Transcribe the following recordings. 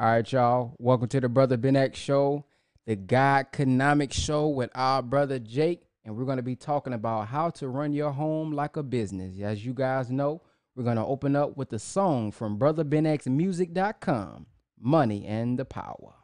All right, y'all. Welcome to the Brother Ben X Show, the God Economic Show with our brother Jake. And we're going to be talking about how to run your home like a business. As you guys know, we're going to open up with a song from BrotherBenXMusic.com Money and the Power.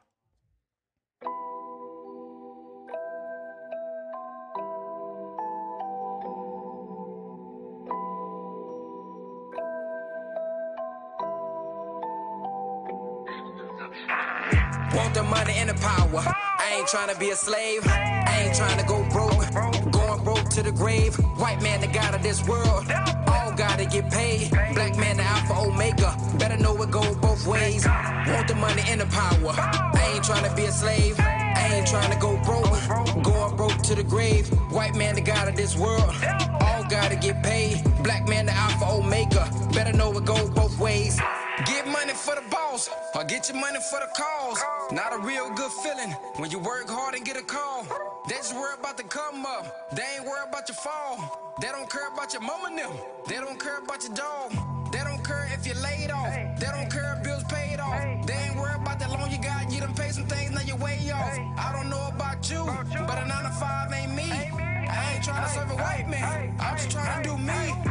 Want the money and the power. I ain't trying to be a slave. I ain't trying to go broke. Going broke to the grave. White man, the god of this world. All gotta get paid. Black man, the alpha omega. Better know it go both ways. Want the money and the power. I ain't trying to be a slave. I ain't trying to go broke. Going broke to the grave. White man, the god of this world. All gotta get paid. Black man, the alpha omega. Better know it go both ways. Get money the boss, or get your money for the cause. Not a real good feeling when you work hard and get a call. They just worry about the come up, they ain't worry about your fall. They don't care about your mama and them, they don't care about your dog. They don't care if you're laid off, they don't care if bills paid off. They ain't worry about that loan you got, you done pay some things, now you're way off. I don't know about you, but a 9 to 5 ain't me. I ain't trying to serve a white man, I'm just trying to do me.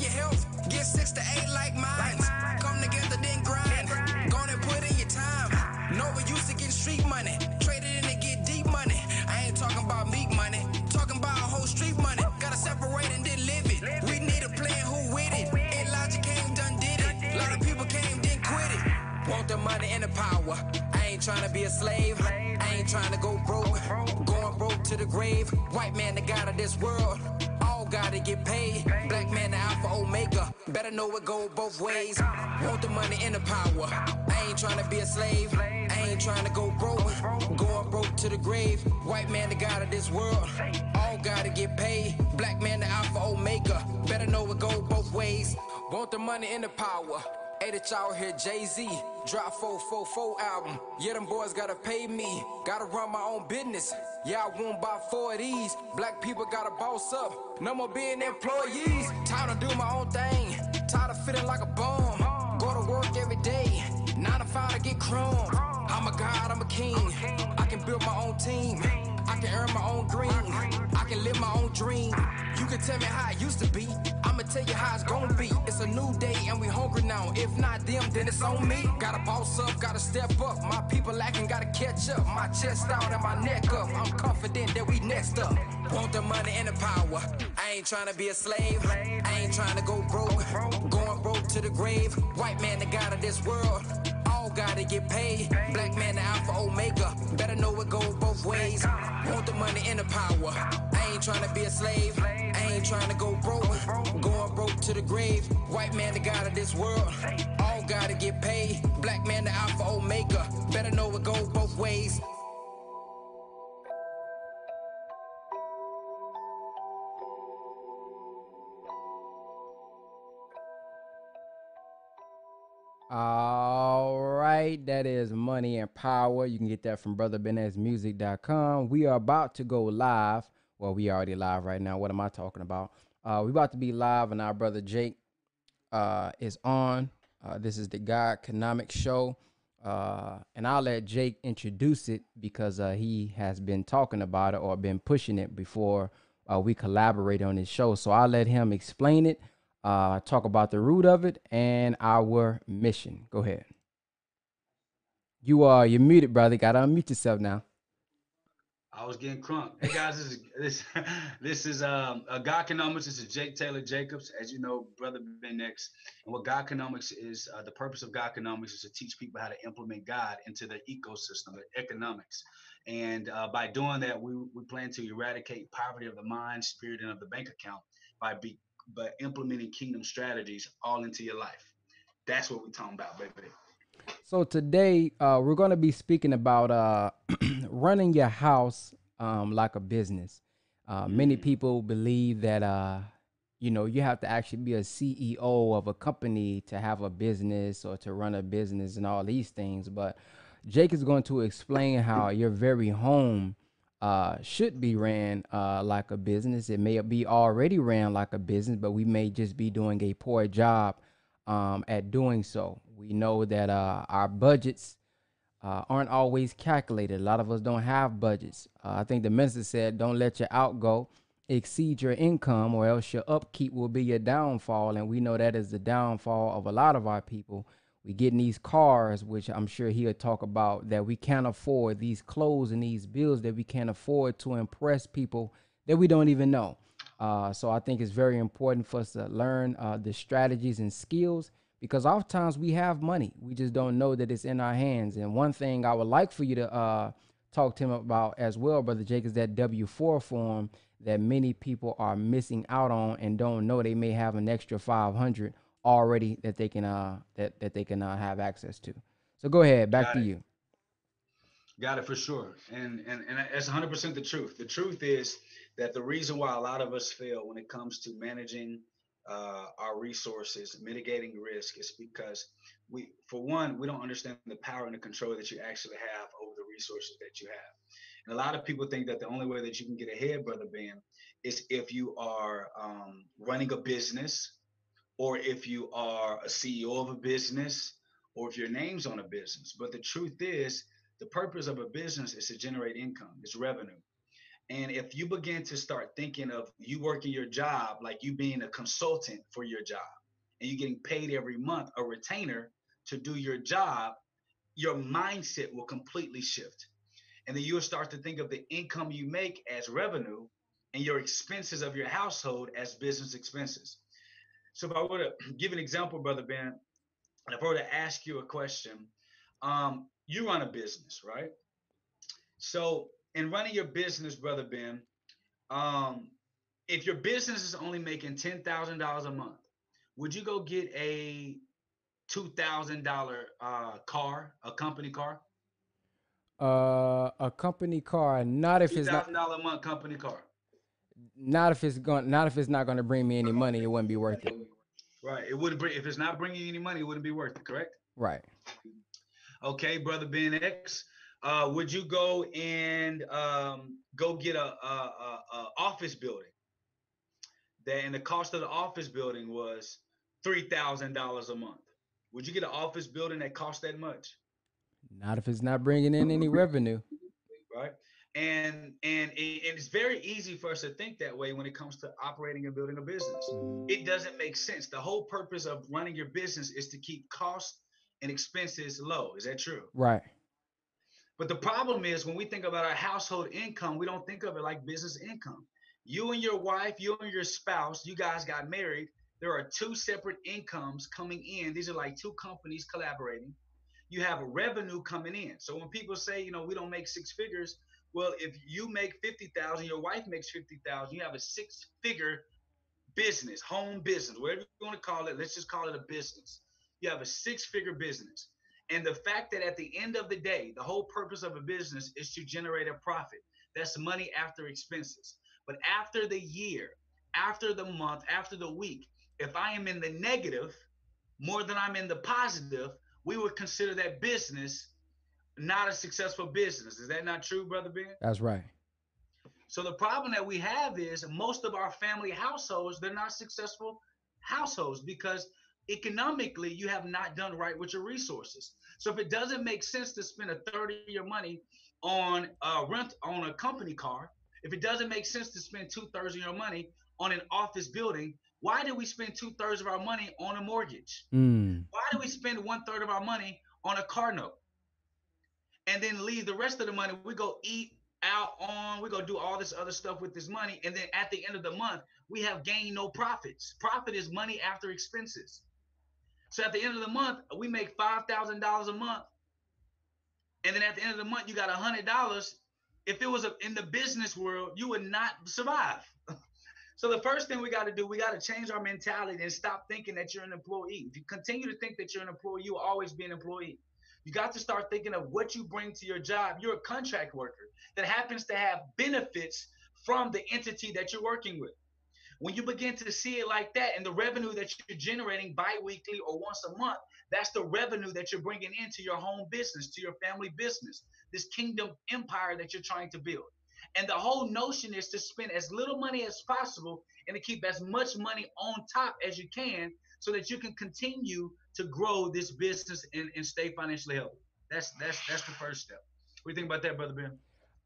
Your health, get six to eight like mine. Come together, then grind. Gonna put in your time. No, we used to get street money, trade it in to get deep money. I ain't talking about meat money, talking about a whole street money. Gotta separate and then live it. We need a plan, who with it? Elijah came, done did it. A lot of people came, then quit it. Want the money and the power. I ain't trying to be a slave. I ain't trying to go broke. Going broke to the grave. White man, the god of this world. Gotta get paid. Black man, the alpha omega. Better know it go both ways. Want the money and the power. I ain't trying to be a slave. I ain't trying to go broke. Going broke to the grave. White man, the god of this world. All gotta get paid. Black man, the alpha omega. Better know it go both ways. Want the money and the power. Hey, that y'all hear Jay Z drop 444 album. Yeah, them boys gotta pay me. Gotta run my own business. Yeah, I won't buy four of these. Black people gotta boss up. No more being employees. Time to do my own thing. Tired of feeling like a bum. Go to work every day. Nine to five to get crumbs. I'm a god, I'm a king. I can build my own team. I can earn my own green. I can live my own dream. You can tell me how it used to be. I'ma tell you how it's gonna be. It's a new day and we hungry now. If not them, then it's on me. Gotta boss up, gotta step up. My people lacking, gotta catch up. My chest out and my neck up. I'm confident that we next up. Want the money and the power. I ain't trying to be a slave. I ain't trying to go broke. Going broke to the grave. White man, the god of this world. Gotta get paid. Black man, the alpha omega. Better know it go both ways. Want the money and the power. I ain't trying to be a slave. I ain't trying to go broke. Going broke to the grave. White man, the god of this world. All gotta get paid. Black man, the alpha omega. Better know it go both ways. All right, that is Money and Power. You can get that from brotherbenxmusic.com. We are about to go live. Well, we already live right now. What am I talking about? Uh, we about to be live, and our brother Jake uh, is on. Uh, this is the God Economic Show, uh, and I'll let Jake introduce it because uh, he has been talking about it or been pushing it before uh, we collaborate on this show. So I'll let him explain it uh, talk about the root of it and our mission. Go ahead. You are you're muted, brother. Got to unmute yourself now. I was getting crunk. Hey guys, this is this this is um uh, God Economics. This is Jake Taylor Jacobs, as you know, brother Ben X. And what God Economics is, uh, the purpose of God Economics is to teach people how to implement God into their ecosystem, their economics. And uh, by doing that, we we plan to eradicate poverty of the mind, spirit, and of the bank account by be, by implementing kingdom strategies all into your life. That's what we're talking about, baby. So today uh, we're going to be speaking about uh, running your house um, like a business. Uh, Many people believe that uh, you know you have to actually be a CEO of a company to have a business or to run a business and all these things. But Jake is going to explain how your very home uh, should be ran uh, like a business. It may be already ran like a business, but we may just be doing a poor job um, at doing so. We know that uh, our budgets uh, aren't always calculated. A lot of us don't have budgets. Uh, I think the minister said, "Don't let your outgo exceed your income, or else your upkeep will be your downfall." And we know that is the downfall of a lot of our people we get in these cars, which I'm sure he'll talk about, that we can't afford, these clothes and these bills that we can't afford to impress people that we don't even know. Uh, so I think it's very important for us to learn uh, the strategies and skills because oftentimes we have money, we just don't know that it's in our hands. And one thing I would like for you to uh, talk to him about as well, Brother Jake, is that W 4 form that many people are missing out on and don't know they may have an extra 500 already that they can uh that that they can uh, have access to. So go ahead, back Got to it. you. Got it for sure. And and and that's 100% the truth. The truth is that the reason why a lot of us fail when it comes to managing uh, our resources, mitigating risk, is because we, for one, we don't understand the power and the control that you actually have over the resources that you have. And a lot of people think that the only way that you can get ahead, brother Ben, is if you are um, running a business, or if you are a CEO of a business, or if your name's on a business. But the truth is, the purpose of a business is to generate income, it's revenue. And if you begin to start thinking of you working your job like you being a consultant for your job and you're getting paid every month, a retainer to do your job, your mindset will completely shift. And then you'll start to think of the income you make as revenue and your expenses of your household as business expenses. So if I were to give an example, Brother Ben, and if I were to ask you a question, um, you run a business, right? So in running your business, brother Ben, um, if your business is only making ten thousand dollars a month, would you go get a two thousand dollar uh, car, a company car? Uh, a company car, not if Two it's not thousand dollar a month company car. not if it's going not if it's not going to bring me any money, it wouldn't be worth it. Right. It wouldn't bring if it's not bringing you any money, it wouldn't be worth it. Correct. Right. Okay, brother Ben X. Uh, would you go and um, go get a, a, a, a office building? That and the cost of the office building was three thousand dollars a month. Would you get an office building that cost that much? Not if it's not bringing in any revenue. Right. And and and it's very easy for us to think that way when it comes to operating and building a business. Mhm. It doesn't make sense. The whole purpose of running your business is to keep costs and expenses low. Is that true? Right. But the problem is when we think about our household income, we don't think of it like business income. You and your wife, you and your spouse, you guys got married. There are two separate incomes coming in. These are like two companies collaborating. You have a revenue coming in. So when people say, you know, we don't make six figures, well, if you make 50,000, your wife makes 50,000, you have a six figure business, home business, whatever you want to call it. Let's just call it a business. You have a six figure business. And the fact that at the end of the day, the whole purpose of a business is to generate a profit. That's money after expenses. But after the year, after the month, after the week, if I am in the negative more than I'm in the positive, we would consider that business not a successful business. Is that not true, Brother Ben? That's right. So the problem that we have is most of our family households, they're not successful households because economically you have not done right with your resources. So if it doesn't make sense to spend a third of your money on a rent on a company car, if it doesn't make sense to spend two thirds of your money on an office building, why do we spend two thirds of our money on a mortgage? Mm. Why do we spend one third of our money on a car note? And then leave the rest of the money, we go eat out on, we go do all this other stuff with this money. And then at the end of the month, we have gained no profits. Profit is money after expenses. So at the end of the month, we make $5,000 a month. And then at the end of the month, you got a $100. If it was a, in the business world, you would not survive. So the first thing we got to do, we got to change our mentality and stop thinking that you're an employee. If you continue to think that you're an employee, you will always be an employee. You got to start thinking of what you bring to your job. You're a contract worker that happens to have benefits from the entity that you're working with. When you begin to see it like that, and the revenue that you're generating bi-weekly or once a month, that's the revenue that you're bringing into your home business, to your family business, this kingdom empire that you're trying to build. And the whole notion is to spend as little money as possible and to keep as much money on top as you can so that you can continue to grow this business and, and stay financially healthy. That's that's that's the first step. What do you think about that, brother Ben?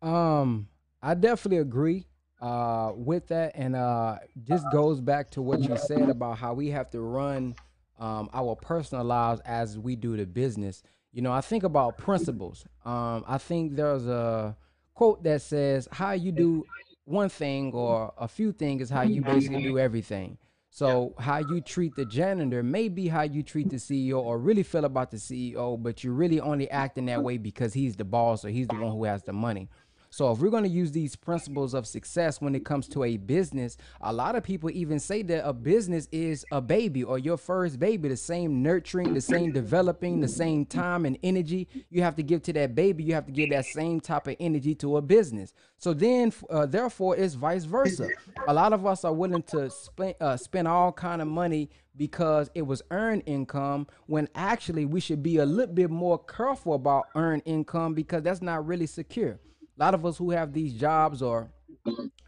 Um, I definitely agree uh, with that, and uh, just goes back to what you said about how we have to run um, our personal lives as we do the business. You know, I think about principles. Um, I think there's a quote that says, "How you do one thing or a few things is how you basically do everything." So how you treat the janitor may be how you treat the CEO or really feel about the CEO, but you're really only acting that way because he's the boss or he's the one who has the money. So if we're going to use these principles of success when it comes to a business, a lot of people even say that a business is a baby or your first baby, the same nurturing, the same developing, the same time and energy you have to give to that baby, you have to give that same type of energy to a business. So then, uh, therefore, it's vice versa. A lot of us are willing to spend uh, spend all kind of money because it was earned income when actually we should be a little bit more careful about earned income because that's not really secure a lot of us who have these jobs or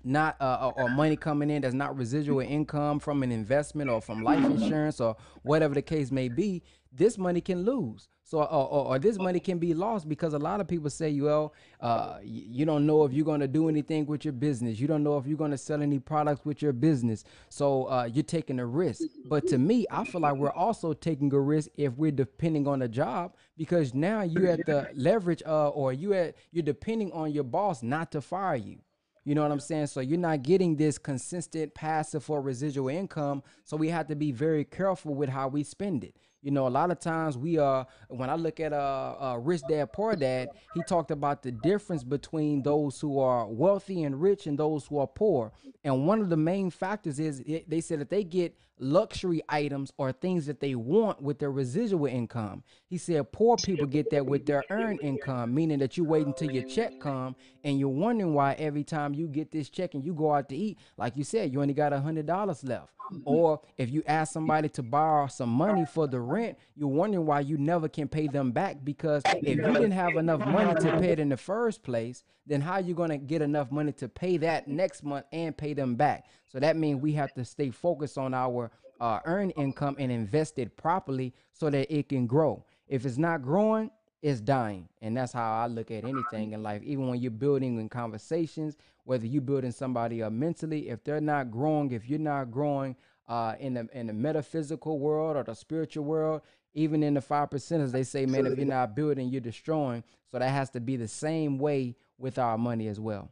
not uh, or money coming in that's not residual income from an investment or from life insurance or whatever the case may be this money can lose so or, or, or this money can be lost because a lot of people say well uh, you don't know if you're going to do anything with your business. You don't know if you're going to sell any products with your business. So uh, you're taking a risk. But to me i feel like we're also taking a risk if we're depending on a job because now you at the leverage uh, or you at you're depending on your boss not to fire you you know what I'm saying? So you're not getting this consistent passive or residual income. So we have to be very careful with how we spend it. You know, a lot of times we are. When I look at uh, uh Rich Dad Poor Dad, he talked about the difference between those who are wealthy and rich and those who are poor. And one of the main factors is it, they said that they get luxury items or things that they want with their residual income. He said poor people get that with their earned income, meaning that you wait until your check come and you're wondering why every time you get this check and you go out to eat, like you said, you only got a hundred dollars left. Or if you ask somebody to borrow some money for the rent, you're wondering why you never can pay them back because if you didn't have enough money to pay it in the first place, then how are you going to get enough money to pay that next month and pay them back? So that means we have to stay focused on our uh, earned income and invest it properly so that it can grow. If it's not growing, it's dying. And that's how I look at anything in life. Even when you're building in conversations, whether you're building somebody up mentally, if they're not growing, if you're not growing uh, in the in the metaphysical world or the spiritual world, even in the five percenters, they say, man, if you're not building, you're destroying. So that has to be the same way with our money as well.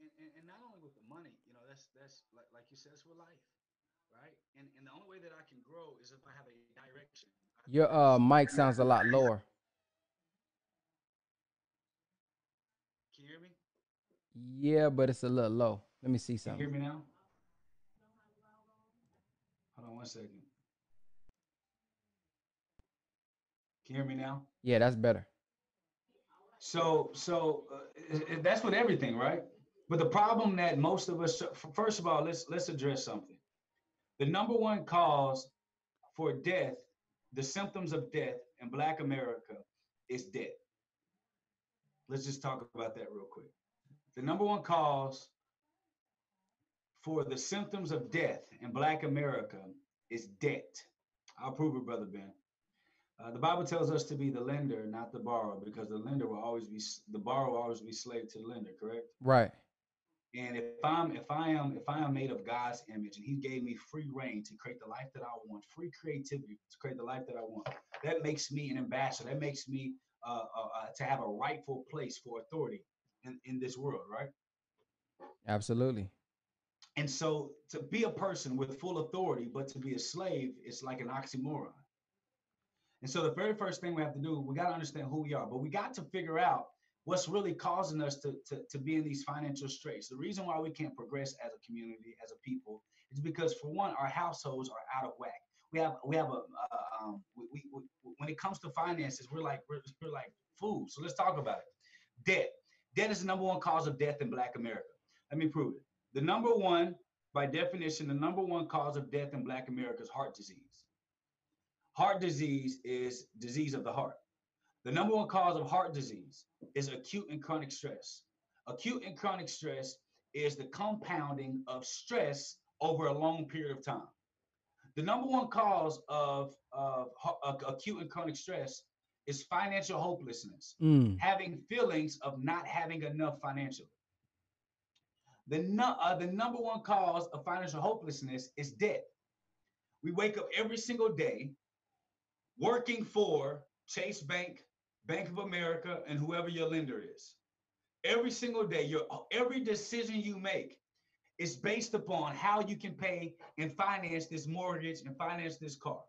And, not only with the money, you know, that's that's like, like you said, it's with life, right? And and the only way that I can grow is if I have a direction. Your uh mic sounds a lot lower. Can you hear me? Yeah, but it's a little low. Let me see something. Can you hear me now? Hold on one second. Can you hear me now? Yeah, that's better. So, so uh, that's with everything, right? But the problem that most of us, first of all, let's let's address something. The number one cause for death, the symptoms of death in Black America, is debt. Let's just talk about that real quick. The number one cause for the symptoms of death in Black America is debt. I'll prove it, Brother Ben. Uh, the Bible tells us to be the lender, not the borrower, because the lender will always be the borrower will always be slave to the lender. Correct? Right. And if I'm if I am if I am made of God's image and He gave me free reign to create the life that I want, free creativity to create the life that I want, that makes me an ambassador. That makes me uh, uh, uh to have a rightful place for authority in, in this world, right? Absolutely. And so to be a person with full authority, but to be a slave, is like an oxymoron. And so the very first thing we have to do, we got to understand who we are, but we got to figure out what's really causing us to, to, to be in these financial straits. The reason why we can't progress as a community, as a people, is because for one, our households are out of whack. We have we have a uh, um, we, we, we, when it comes to finances, we're like we're, we're like fools. So let's talk about it. Debt. Debt is the number one cause of death in Black America. Let me prove it. The number one, by definition, the number one cause of death in Black America is heart disease. Heart disease is disease of the heart. The number one cause of heart disease is acute and chronic stress. Acute and chronic stress is the compounding of stress over a long period of time. The number one cause of, of, of acute and chronic stress is financial hopelessness, Mm. having feelings of not having enough financially. The, nu- uh, the number one cause of financial hopelessness is debt. We wake up every single day working for Chase Bank, Bank of America, and whoever your lender is. Every single day, your every decision you make is based upon how you can pay and finance this mortgage and finance this car.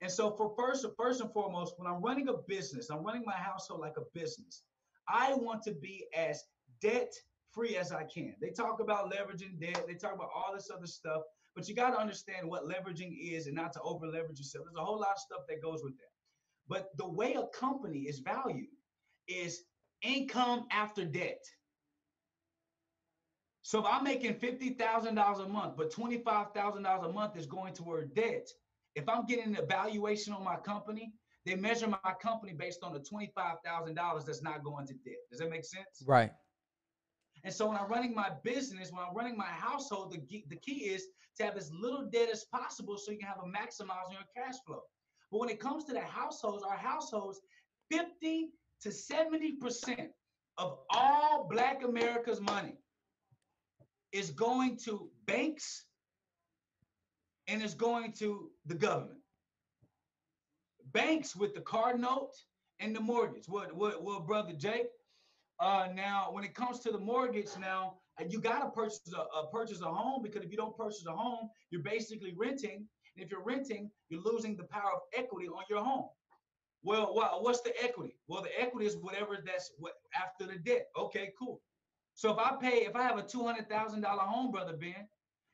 And so, for first, first and foremost, when I'm running a business, I'm running my household like a business. I want to be as debt free as I can. They talk about leveraging debt, they talk about all this other stuff, but you got to understand what leveraging is and not to over leverage yourself. There's a whole lot of stuff that goes with that. But the way a company is valued is income after debt. So if I'm making $50,000 a month, but $25,000 a month is going toward debt, if I'm getting an evaluation on my company, they measure my company based on the $25,000 that's not going to debt. Does that make sense? Right. And so when I'm running my business, when I'm running my household, the, the key is to have as little debt as possible so you can have a maximize your cash flow. But when it comes to the households, our households, 50 to 70% of all Black America's money is going to banks and is going to the government. Banks with the card note and the mortgage. What, what, what, brother Jake? Uh, now, when it comes to the mortgage, now uh, you gotta purchase a, a purchase a home because if you don't purchase a home, you're basically renting. And if you're renting, you're losing the power of equity on your home. Well, what, what's the equity? Well, the equity is whatever that's what after the debt. Okay, cool. So if I pay, if I have a two hundred thousand dollar home, brother Ben,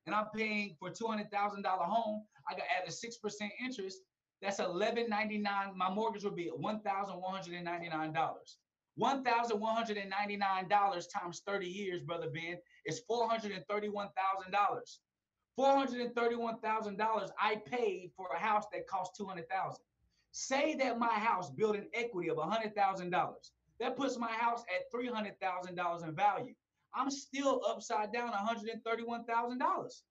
and I'm paying for two hundred thousand dollar home, I got add a six percent interest. That's eleven ninety nine. My mortgage would be one thousand one hundred and ninety nine dollars. One thousand one hundred and ninety nine dollars times thirty years, brother Ben, is four hundred and thirty one thousand dollars. Four hundred and thirty one thousand dollars I paid for a house that cost two hundred thousand. Say that my house built an equity of hundred thousand dollars. That puts my house at three hundred thousand dollars in value. I'm still upside down one hundred and thirty one thousand dollars.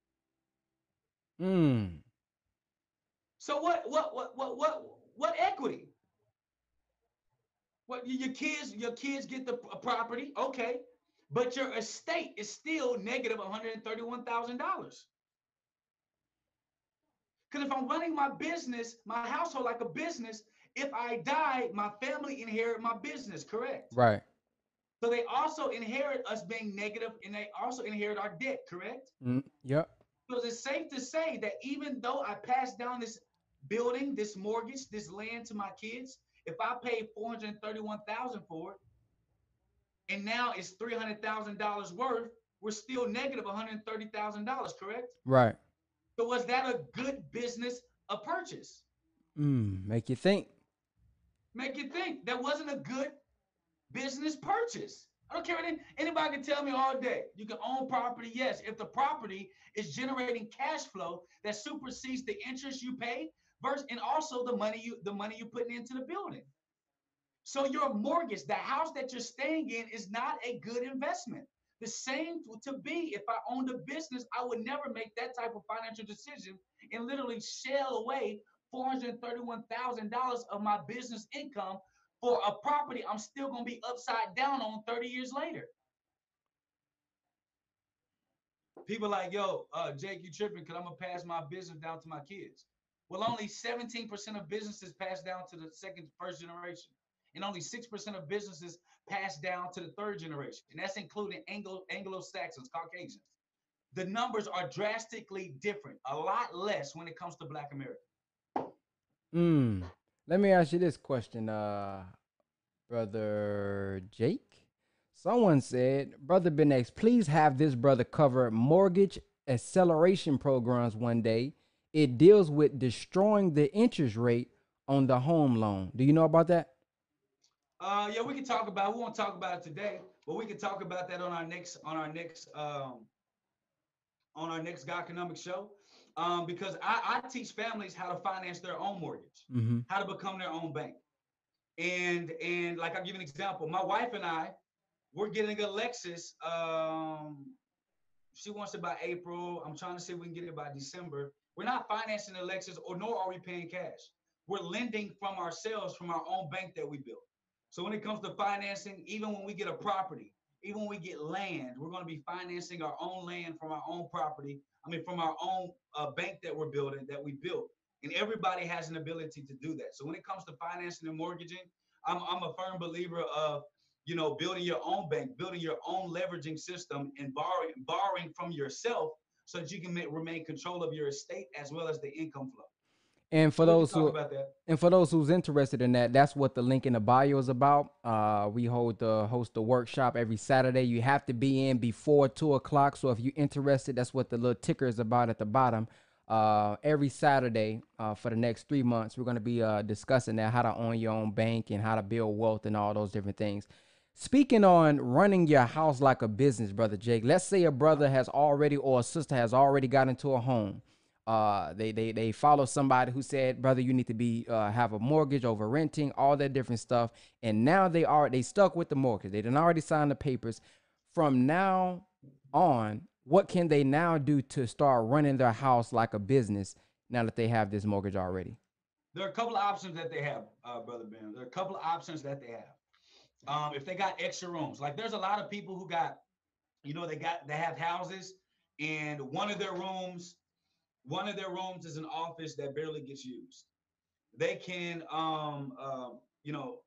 Mm. So what what what what what what equity? Y- your kids your kids get the property, okay, but your estate is still negative one hundred and thirty one thousand dollars. Because if I'm running my business, my household like a business, if I die, my family inherit my business, correct? Right. So they also inherit us being negative, and they also inherit our debt, correct? Mm. Yep. So it's safe to say that even though I pass down this building, this mortgage, this land to my kids, if I paid four hundred thirty-one thousand for it, and now it's three hundred thousand dollars worth, we're still negative one hundred thirty thousand dollars, correct? Right. So was that a good business a purchase? Mm. Make you think. Make you think that wasn't a good business purchase. I don't care what anybody can tell me all day. You can own property, yes, if the property is generating cash flow that supersedes the interest you pay, and also the money you the money you're putting into the building. So your mortgage, the house that you're staying in, is not a good investment. The same to be if I owned a business, I would never make that type of financial decision and literally shell away $431,000 of my business income for a property I'm still gonna be upside down on 30 years later. People like, yo, uh, Jake, you tripping because I'm gonna pass my business down to my kids. Well, only 17% of businesses pass down to the second, first generation, and only 6% of businesses pass down to the third generation, and that's including Anglo Anglo-Saxons, Caucasians. The numbers are drastically different, a lot less when it comes to Black America. Mm. Let me ask you this question, uh, brother Jake. Someone said, Brother Ben X, please have this brother cover mortgage acceleration programs one day. It deals with destroying the interest rate on the home loan. Do you know about that? Uh, yeah, we can talk about. We won't talk about it today, but we can talk about that on our next on our next um, on our next God Economics show. Um, because I, I teach families how to finance their own mortgage, Mm-hmm. how to become their own bank. And and like I'll give an example. My wife and I, we're getting a Lexus. Um, she wants it by April. I'm trying to see if we can get it by December. We're not financing the Lexus, or nor are we paying cash. We're lending from ourselves from our own bank that we built. So when it comes to financing, even when we get a property, even when we get land, we're going to be financing our own land from our own property. I mean, from our own uh, bank that we're building, that we built. And everybody has an ability to do that. So when it comes to financing and mortgaging, I'm, I'm a firm believer of, you know, building your own bank, building your own leveraging system and borrowing, borrowing from yourself so that you can make, remain control of your estate as well as the income flow. And for those who and for those who's interested in that, that's what the link in the bio is about. Uh, we hold the host the workshop every Saturday. You have to be in before two o'clock. So if you're interested, that's what the little ticker is about at the bottom. Uh, every Saturday uh, for the next three months, we're going to be uh, discussing that how to own your own bank and how to build wealth and all those different things. Speaking on running your house like a business, brother Jake. Let's say a brother has already or a sister has already got into a home uh, they they they follow somebody who said, "Brother, you need to be uh, have a mortgage over renting, all that different stuff." And now they are they stuck with the mortgage. They didn't already sign the papers. From now on, what can they now do to start running their house like a business now that they have this mortgage already? There are a couple of options that they have, uh, brother Ben. There are a couple of options that they have. Um, if they got extra rooms, like there's a lot of people who got, you know, they got they have houses, and one of their rooms one of their rooms is an office that barely gets used. They can, um, uh, you know,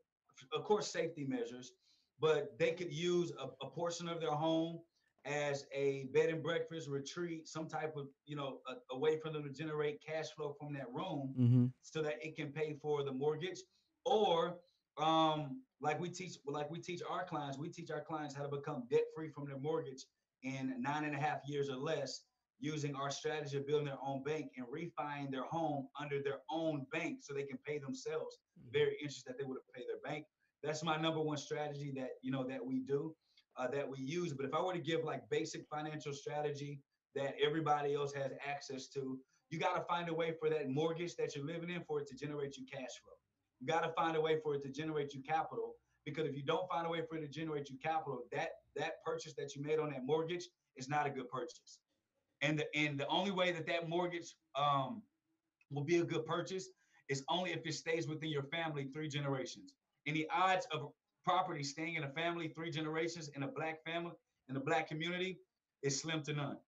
of course, safety measures, but they could use a, a, portion of their home as a bed and breakfast retreat, some type of, you know, a, a way for them to generate cash flow from that room mm-hmm. so that it can pay for the mortgage. Or um, like we teach, like we teach our clients, we teach our clients how to become debt free from their mortgage in nine and a half years or less using our strategy of building their own bank and refining their home under their own bank so they can pay themselves. Mm-hmm. very interested that they would have paid their bank. That's my number one strategy that you know that we do uh, that we use. But if i were to give like basic financial strategy that everybody else has access to you got to find a way for that mortgage that you're living in for it to generate you cash flow you got to find a way for it to generate you capital because if you don't find a way for it to generate you capital that that purchase that you made on that mortgage is not a good purchase and the and the only way that that mortgage um, will be a good purchase is only if it stays within your family three generations. And the odds of property staying in a family three generations in a black family in the black community is slim to none.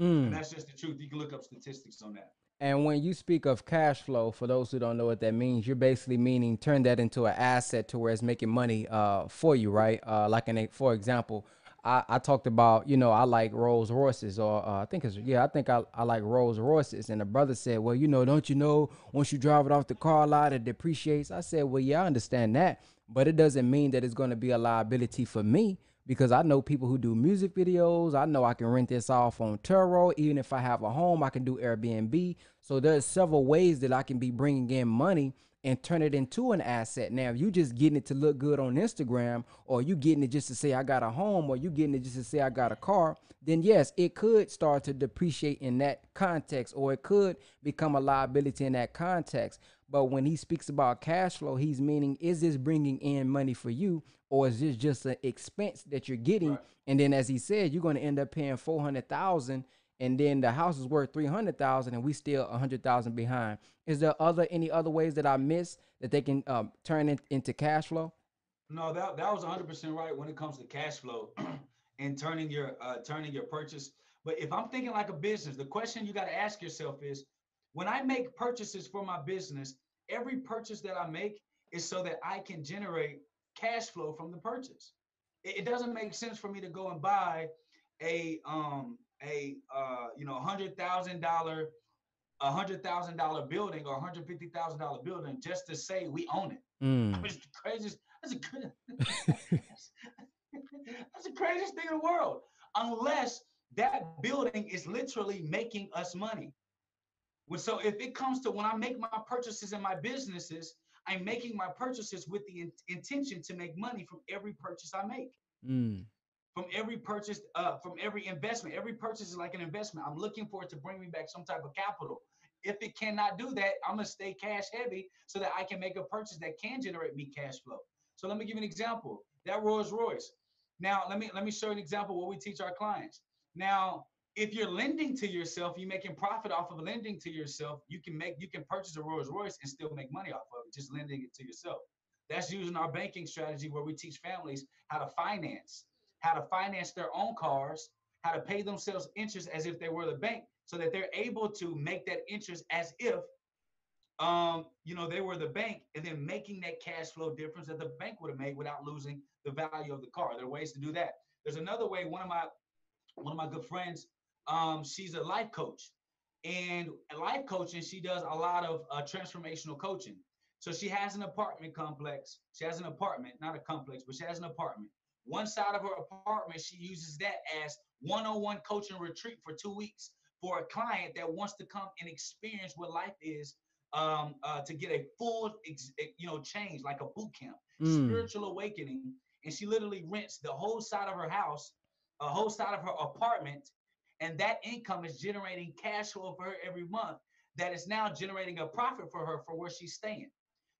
Mm. And that's just the truth. You can look up statistics on that. And when you speak of cash flow, for those who don't know what that means, you're basically meaning turn that into an asset to where it's making money uh, for you, right? Uh, like an, for example, I, I talked about, you know, I like Rolls Royces, or uh, I think it's, yeah, I think I, I like Rolls Royces. And the brother said, well, you know, don't you know, once you drive it off the car lot, it depreciates. I said, well, yeah, I understand that. But it doesn't mean that it's going to be a liability for me because I know people who do music videos. I know I can rent this off on Turo. Even if I have a home, I can do Airbnb. So there's several ways that I can be bringing in money and turn it into an asset. Now, if you just getting it to look good on Instagram, or you getting it just to say I got a home, or you getting it just to say I got a car, then yes, it could start to depreciate in that context, or it could become a liability in that context. But when he speaks about cash flow, he's meaning is this bringing in money for you, or is this just an expense that you're getting? Right. And then, as he said, you're going to end up paying four hundred thousand and then the house is worth 300,000 and we still 100,000 behind. Is there other any other ways that I miss that they can um, turn it into cash flow? No, that, that was 100% right when it comes to cash flow and turning your uh, turning your purchase. But if I'm thinking like a business, the question you got to ask yourself is when I make purchases for my business, every purchase that I make is so that I can generate cash flow from the purchase. It, it doesn't make sense for me to go and buy a um a uh, you know hundred thousand dollar a hundred thousand dollar building or a hundred fifty thousand dollar building just to say we own it. Mm. It's the craziest. That's, a, that's the craziest thing in the world. Unless that building is literally making us money. So if it comes to when I make my purchases in my businesses, I'm making my purchases with the in- intention to make money from every purchase I make. Mm from every purchase, uh, from every investment. Every purchase is like an investment. I'm looking for it to bring me back some type of capital. If it cannot do that, I'm gonna stay cash heavy so that I can make a purchase that can generate me cash flow. So let me give you an example. That Rolls Royce. Now let me let me show you an example what we teach our clients. Now, if you're lending to yourself, you're making profit off of lending to yourself. You can make you can purchase a Rolls Royce and still make money off of it, just lending it to yourself. That's using our banking strategy where we teach families how to finance, how to finance their own cars, how to pay themselves interest as if they were the bank, so that they're able to make that interest as if um, you know, they were the bank and then making that cash flow difference that the bank would have made without losing the value of the car. There are ways to do that. There's another way. One of my one of my good friends, um, she's a life coach, and life coaching, she does a lot of uh, transformational coaching. So she has an apartment complex. She has an apartment, not a complex, but she has an apartment. One side of her apartment, she uses that as one-on-one coaching retreat for two weeks for a client that wants to come and experience what life is um, uh, to get a full, ex- you know, change like a boot camp, mm. spiritual awakening. And she literally rents the whole side of her house, a whole side of her apartment, and that income is generating cash flow for her every month. That is now generating a profit for her for where she's staying.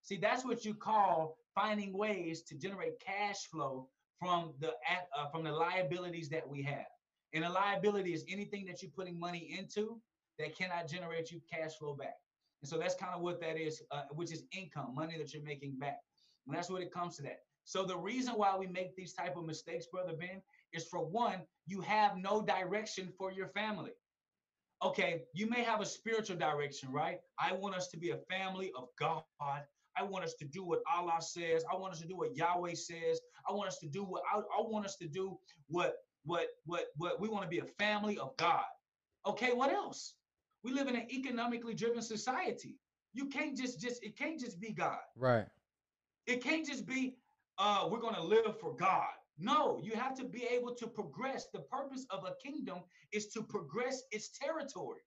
See, that's what you call finding ways to generate cash flow from the uh, from the liabilities that we have. And a liability is anything that you're putting money into that cannot generate you cash flow back. And so that's kind of what that is, uh, which is income, money that you're making back. And that's what it comes to that. So the reason why we make these type of mistakes, brother Ben, is for one, you have no direction for your family. Okay, you may have a spiritual direction, right? I want us to be a family of God. I want us to do what Allah says. I want us to do what Yahweh says. I want us to do what I, I want us to do what what what what we want to be a family of God. Okay, what else? We live in an economically driven society. You can't just just it can't just be God. Right. It can't just be uh we're going to live for God. No, you have to be able to progress. The purpose of a kingdom is to progress its territory.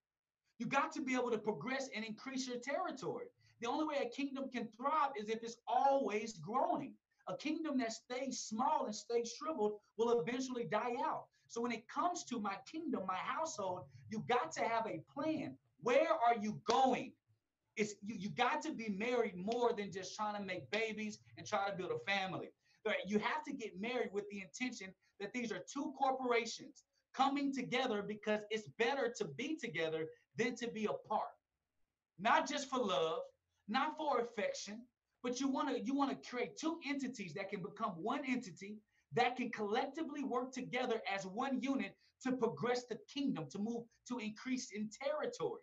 You got to be able to progress and increase your territory. The only way a kingdom can thrive is if it's always growing. A kingdom that stays small and stays shriveled will eventually die out. So when it comes to my kingdom, my household, you got to have a plan. Where are you going? It's you, you got to be married more than just trying to make babies and try to build a family. You have to get married with the intention that these are two corporations coming together because it's better to be together than to be apart. Not just for love, not for affection, but you want to you want to create two entities that can become one entity that can collectively work together as one unit to progress the kingdom, to move, to increase in territory.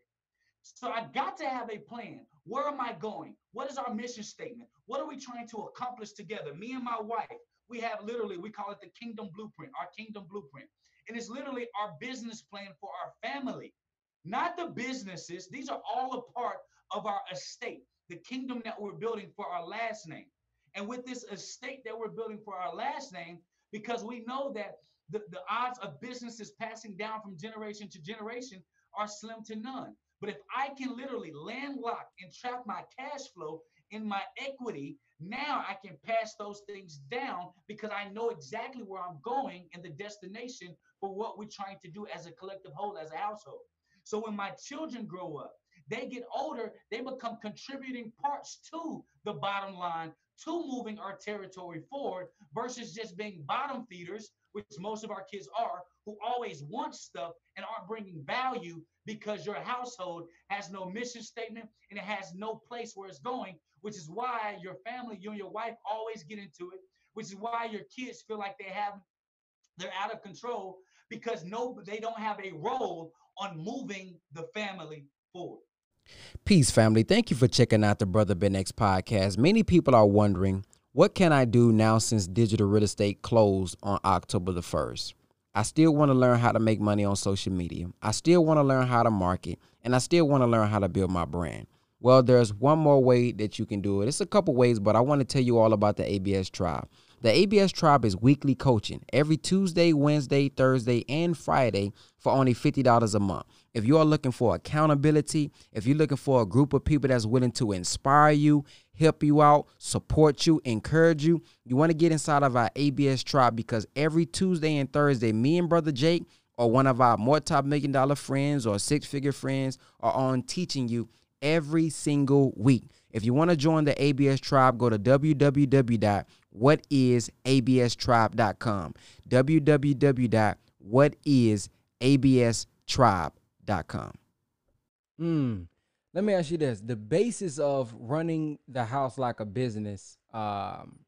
So I got to have a plan. Where am I going? What is our mission statement? What are we trying to accomplish together? Me and my wife, we have literally, we call it the kingdom blueprint, our kingdom blueprint. And it's literally our business plan for our family, not the businesses. These are all a part of our estate the kingdom that we're building for our last name. And with this estate that we're building for our last name, because we know that the, the odds of businesses passing down from generation to generation are slim to none. But if I can literally landlock and trap my cash flow in my equity, now I can pass those things down because I know exactly where I'm going and the destination for what we're trying to do as a collective whole, as a household. So when my children grow up, they get older, they become contributing parts to the bottom line, to moving our territory forward versus just being bottom feeders, which most of our kids are, who always want stuff and aren't bringing value because your household has no mission statement and it has no place where it's going, which is why your family, you and your wife always get into it, which is why your kids feel like they have they're out of control because no they don't have a role on moving the family forward. Peace, family. Thank you for checking out the Brother Ben X podcast. Many people are wondering, what can I do now since digital real estate closed on October the 1st? I still want to learn how to make money on social media. I still want to learn how to market, and I still want to learn how to build my brand. Well, there's one more way that you can do it. It's a couple ways, but I want to tell you all about the ABS Tribe. The ABS Tribe is weekly coaching every Tuesday, Wednesday, Thursday, and Friday for only $50 a month. If you are looking for accountability, if you're looking for a group of people that's willing to inspire you, help you out, support you, encourage you, you want to get inside of our ABS Tribe because every Tuesday and Thursday, me and Brother Jake or one of our more top million dollar friends or six figure friends are on teaching you every single week. If you want to join the ABS tribe, go to www.whatisaBStribe.com. www.whatisaBStribe.com. Hmm. Let me ask you this: the basis of running the house like a business, um,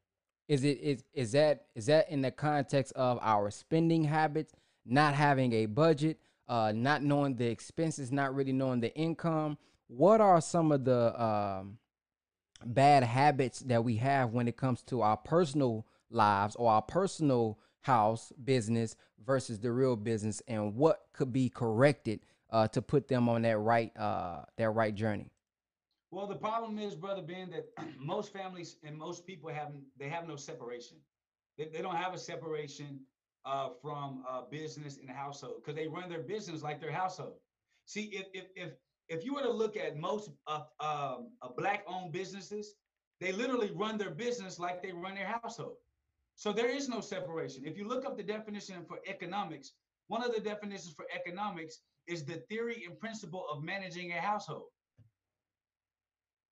is it is is that is that in the context of our spending habits, not having a budget, uh, not knowing the expenses, not really knowing the income? What are some of the um, bad habits that we have when it comes to our personal lives or our personal house business versus the real business, and what could be corrected? Uh, to put them on that right uh, that right journey? Well, the problem is, brother Ben, that most families and most people have they have no separation. They, they don't have a separation uh, from uh, business and household because they run their business like their household. See, if if if if you were to look at most of um, black-owned businesses, they literally run their business like they run their household. So there is no separation. If you look up the definition for economics, one of the definitions for economics is the theory and principle of managing a household.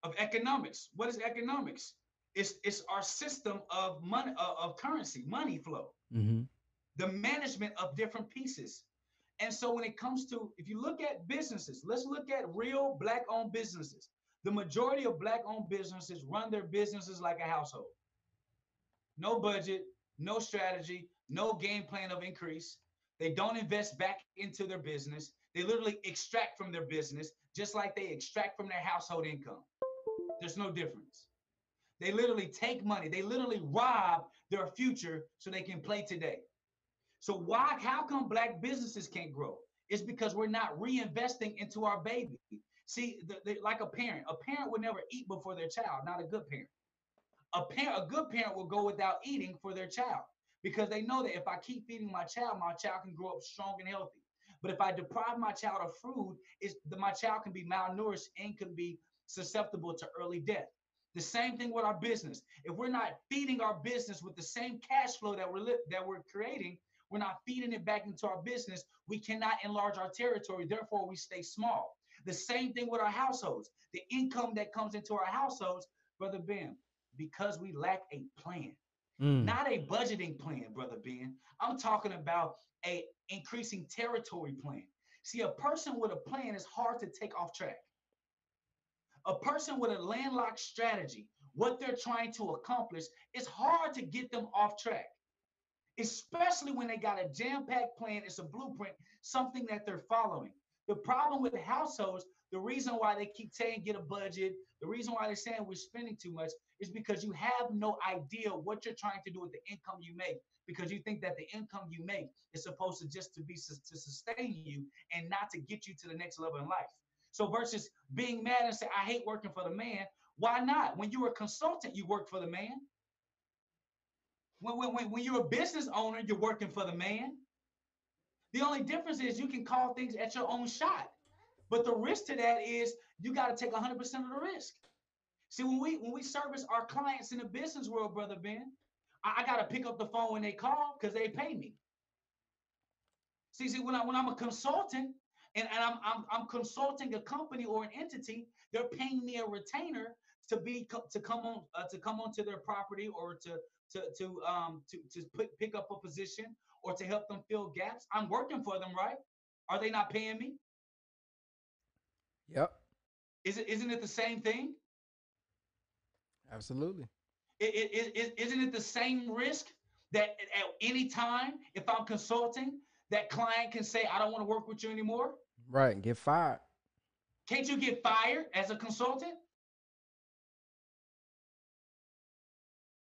Of economics. What is economics? It's it's our system of money uh, of currency, money flow. Mm-hmm. The management of different pieces. And so when it comes to if you look at businesses, let's look at real black owned businesses. The majority of black owned businesses run their businesses like a household. No budget, no strategy, no game plan of increase. They don't invest back into their business. They literally extract from their business just like they extract from their household income. There's no difference. They literally take money, they literally rob their future so they can play today. So why how come black businesses can't grow? It's because we're not reinvesting into our baby. See, the, the, like a parent, a parent would never eat before their child, not a good parent. A parent, a good parent will go without eating for their child because they know that if I keep feeding my child, my child can grow up strong and healthy. But if I deprive my child of food, is that my child can be malnourished and can be susceptible to early death. The same thing with our business. If we're not feeding our business with the same cash flow that we're li- that we're creating, we're not feeding it back into our business. We cannot enlarge our territory. Therefore, we stay small. The same thing with our households. The income that comes into our households, brother Ben, because we lack a plan. Mm. Not a budgeting plan, brother Ben. I'm talking about a increasing territory plan. See, a person with a plan is hard to take off track. A person with a landlocked strategy, what they're trying to accomplish, it's hard to get them off track. Especially when they got a jam-packed plan, it's a blueprint, something that they're following. The problem with households, the reason why they keep saying get a budget, the reason why they're saying we're spending too much is because you have no idea what you're trying to do with the income you make because you think that the income you make is supposed to just to be to sustain you and not to get you to the next level in life. So versus being mad and say I hate working for the man, why not? When you're a consultant, you work for the man. When, when, when you're a business owner, you're working for the man. The only difference is you can call things at your own shot. But the risk to that is you got to take 100% of the risk. See, when we when we service our clients in the business world, brother Ben, I, I got to pick up the phone when they call because they pay me. See, see, when I when I'm a consultant and, and I'm, I'm I'm consulting a company or an entity, they're paying me a retainer to be to come on uh, to come onto their property or to to to um to to put, pick up a position or to help them fill gaps. I'm working for them, right? Are they not paying me? Yep. Is it isn't it the same thing? Absolutely. It, it, it, isn't it the same risk that at any time, if I'm consulting, that client can say, I don't want to work with you anymore? Right. Get fired. Can't you get fired as a consultant?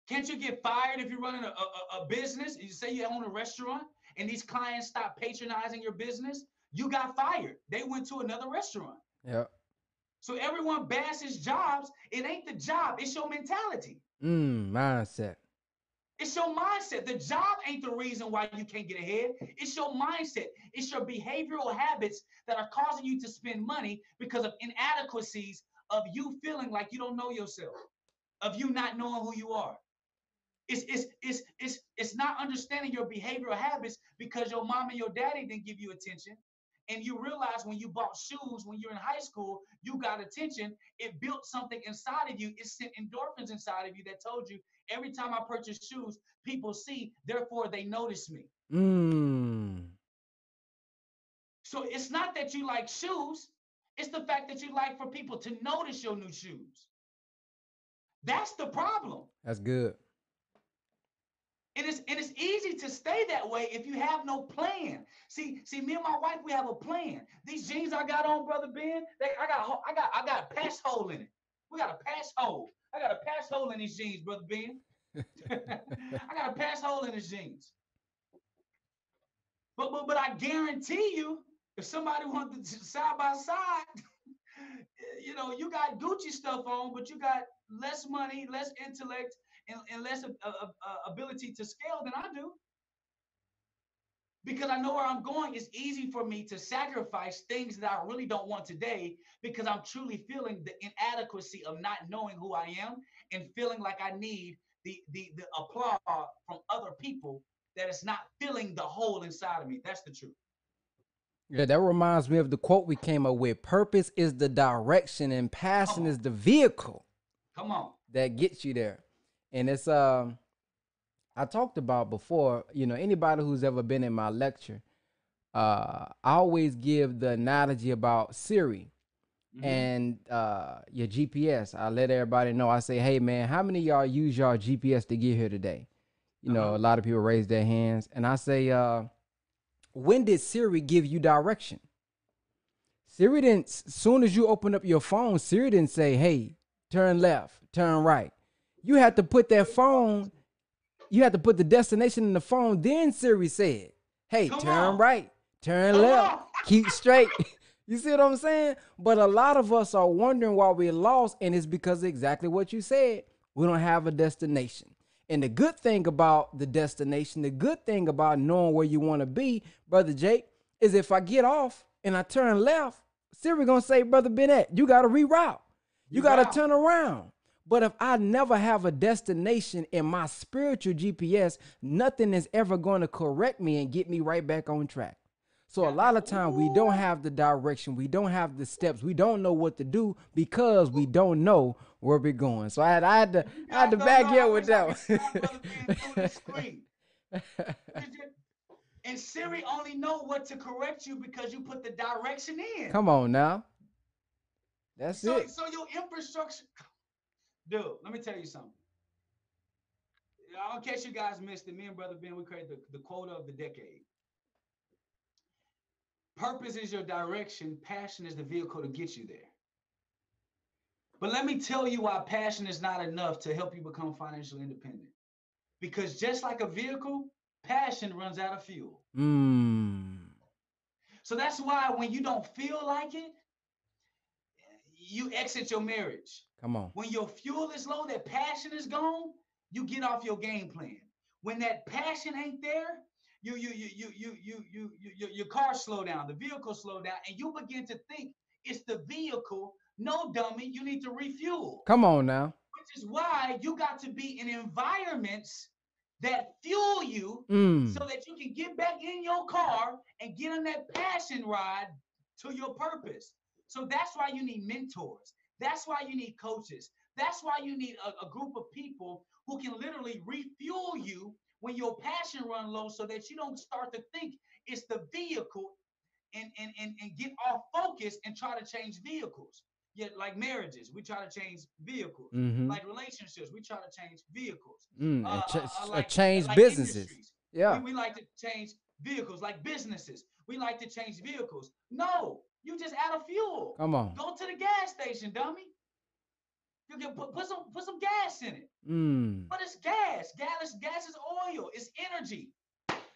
Can't you get fired if you're running a, a, a, business? You say you own a restaurant and these clients stop patronizing your business, you got fired. They went to another restaurant. Yeah. So everyone bashes jobs. It ain't the job, it's your mentality. Mm, mindset. It's your mindset. The job ain't the reason why you can't get ahead. It's your mindset. It's your behavioral habits that are causing you to spend money because of inadequacies of you feeling like you don't know yourself, of you not knowing who you are. It's, it's, it's, it's, it's not understanding your behavioral habits because your mom and your daddy didn't give you attention. And you realize when you bought shoes when you're in high school, you got attention. It built something inside of you. It sent endorphins inside of you that told you every time I purchase shoes, people see, therefore they notice me. Mm. So it's not that you like shoes, it's the fact that you like for people to notice your new shoes. That's the problem. That's good. And it's and it's easy to stay that way if you have no plan. See, see, me and my wife, we have a plan. These jeans I got on, brother Ben, they, I got I got I got a patch hole in it. We got a patch hole. I got a patch hole in these jeans, brother Ben. I got a patch hole in these jeans. But but but I guarantee you, if somebody wants to side by side, you know, you got Gucci stuff on, but you got less money, less intellect, and, and less uh, uh, ability to scale than I do. Because I know where I'm going, it's easy for me to sacrifice things that I really don't want today because I'm truly feeling the inadequacy of not knowing who I am and feeling like I need the, the, the applause from other people that it's not filling the hole inside of me. That's the truth. Yeah, that reminds me of the quote we came up with. Purpose is the direction and passion is the vehicle. Come on. That gets you there. And it's um I talked about before, you know, anybody who's ever been in my lecture, uh, I always give the analogy about Siri mm-hmm. and uh, your GPS. I let everybody know. I say, hey man, how many y'all use y'all GPS to get here today? You uh-huh. know, a lot of people raise their hands. And I say, uh, when did Siri give you direction? Siri didn't, as soon as you open up your phone, Siri didn't say, hey, turn left, turn right. You had to put that phone, you had to put the destination in the phone. Then Siri said, hey, Come turn on. right, turn Come left, on. keep straight. you see what I'm saying? But a lot of us are wondering why we're lost, and it's because exactly what you said. We don't have a destination. And the good thing about the destination, the good thing about knowing where you want to be, brother Jake, is if I get off and I turn left, Siri gonna say, brother Bennett, you gotta reroute. You, you gotta turn around. But if I never have a destination in my spiritual GPS, nothing is ever going to correct me and get me right back on track. So a lot of times we don't have the direction, we don't have the steps, we don't know what to do because we don't know where we're going. So I had I had to I had to back here with that one. and Siri only know what to correct you because you put the direction in. Come on now. That's so, it. So your infrastructure Dude, let me tell you something. In case you guys missed it, me and Brother Ben, we created the, the quote of the decade. Purpose is your direction, passion is the vehicle to get you there. But let me tell you why passion is not enough to help you become financially independent. Because just like a vehicle, passion runs out of fuel. Mm. So that's why when you don't feel like it, you exit your marriage. Come on. When your fuel is low, that passion is gone, you get off your game plan. When that passion ain't there, you you you you you you you, you your car slow down, the vehicle slow down, and you begin to think it's the vehicle. No, dummy, you need to refuel. Come on now. Which is why you got to be in environments that fuel you mm. so that you can get back in your car and get on that passion ride to your purpose. So that's why you need mentors. That's why you need coaches. That's why you need a, a group of people who can literally refuel you when your passion run low so that you don't start to think it's the vehicle and, and, and, and get off focus and try to change vehicles. Yet, like marriages, we try to change vehicles. Mm-hmm. Like relationships, we try to change vehicles. Mm, uh, ch- uh, uh, like, change like businesses. Industries. Yeah. We, we like to change vehicles, like businesses. We like to change vehicles. No, you just add a fuel. Come on. Go to the gas station, dummy. You can put, put some put some gas in it. Mm. But it's gas. Gas, gas is oil. It's energy.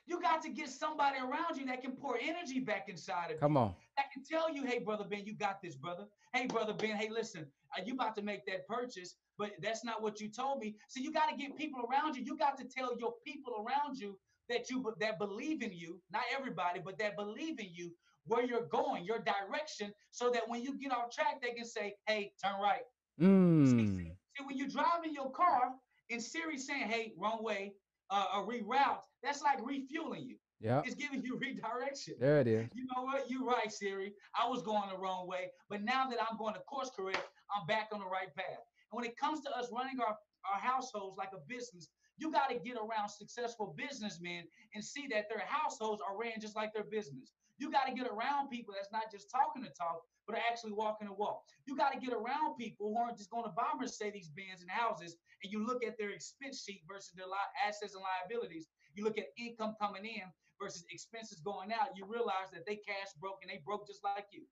You got to get somebody around you that can pour energy back inside of Come you. Come on. That can tell you, hey, brother Ben, you got this, brother. Hey, brother Ben, hey, listen, are you about to make that purchase, but that's not what you told me. So you got to get people around you. You got to tell your people around you that you that believe in you, not everybody, but that believe in you, where you're going, your direction, so that when you get off track, they can say, hey, turn right. Mm. See, see, see, when you're driving your car, In Siri saying, hey, wrong way, uh, or reroute, that's like refueling you. Yeah. It's giving you redirection. There it is. You know what? You're right, Siri. I was going the wrong way, but now that I'm going to course correct, I'm back on the right path. And when it comes to us running our, our households like a business, you got to get around successful businessmen and see that their households are ran just like their business. You got to get around people that's not just talking to talk, but are actually walking the walk. You got to get around people who aren't just going to buy Mercedes Benz and houses, and you look at their expense sheet versus their li- assets and liabilities. You look at income coming in versus expenses going out. You realize that they cash broke and they broke just like you.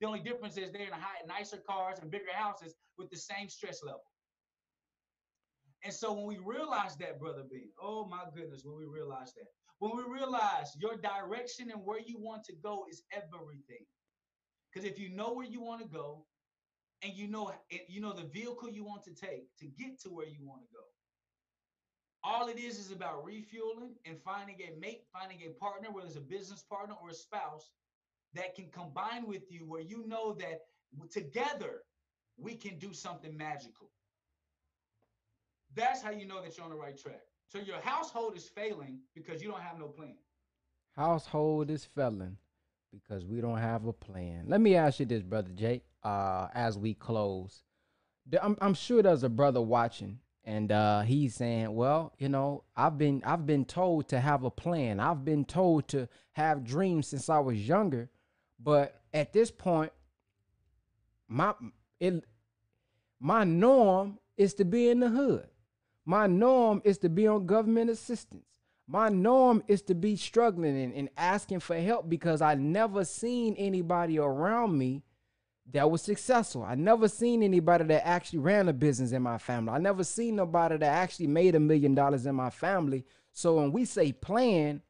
The only difference is they're in high, nicer cars and bigger houses with the same stress level. And so when we realize that, brother B, oh my goodness, when we realize that, when we realize your direction and where you want to go is everything. Because if you know where you want to go, and you know you know the vehicle you want to take to get to where you want to go, all it is is about refueling and finding a mate, finding a partner, whether it's a business partner or a spouse, that can combine with you, where you know that together we can do something magical. That's how you know that you're on the right track. So your household is failing because you don't have no plan. Household is failing because we don't have a plan. Let me ask you this, brother Jake. Uh, as we close, I'm, I'm sure there's a brother watching, and uh, he's saying, "Well, you know, I've been I've been told to have a plan. I've been told to have dreams since I was younger, but at this point, my it my norm is to be in the hood. My norm is to be on government assistance. My norm is to be struggling and, and asking for help because I never seen anybody around me that was successful. I never seen anybody that actually ran a business in my family. I never seen nobody that actually made a million dollars in my family. So when we say plan,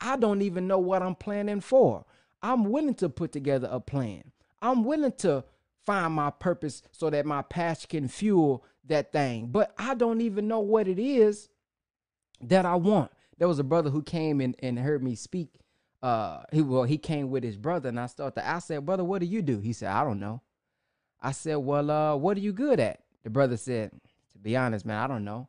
I don't even know what I'm planning for. I'm willing to put together a plan. I'm willing to find my purpose so that my passion can fuel that thing. But I don't even know what it is that I want. There was a brother who came and, and heard me speak. Uh he well, he came with his brother, and I started I said, Brother, what do you do? He said, I don't know. I said, Well, uh, what are you good at? The brother said, To be honest, man, I don't know.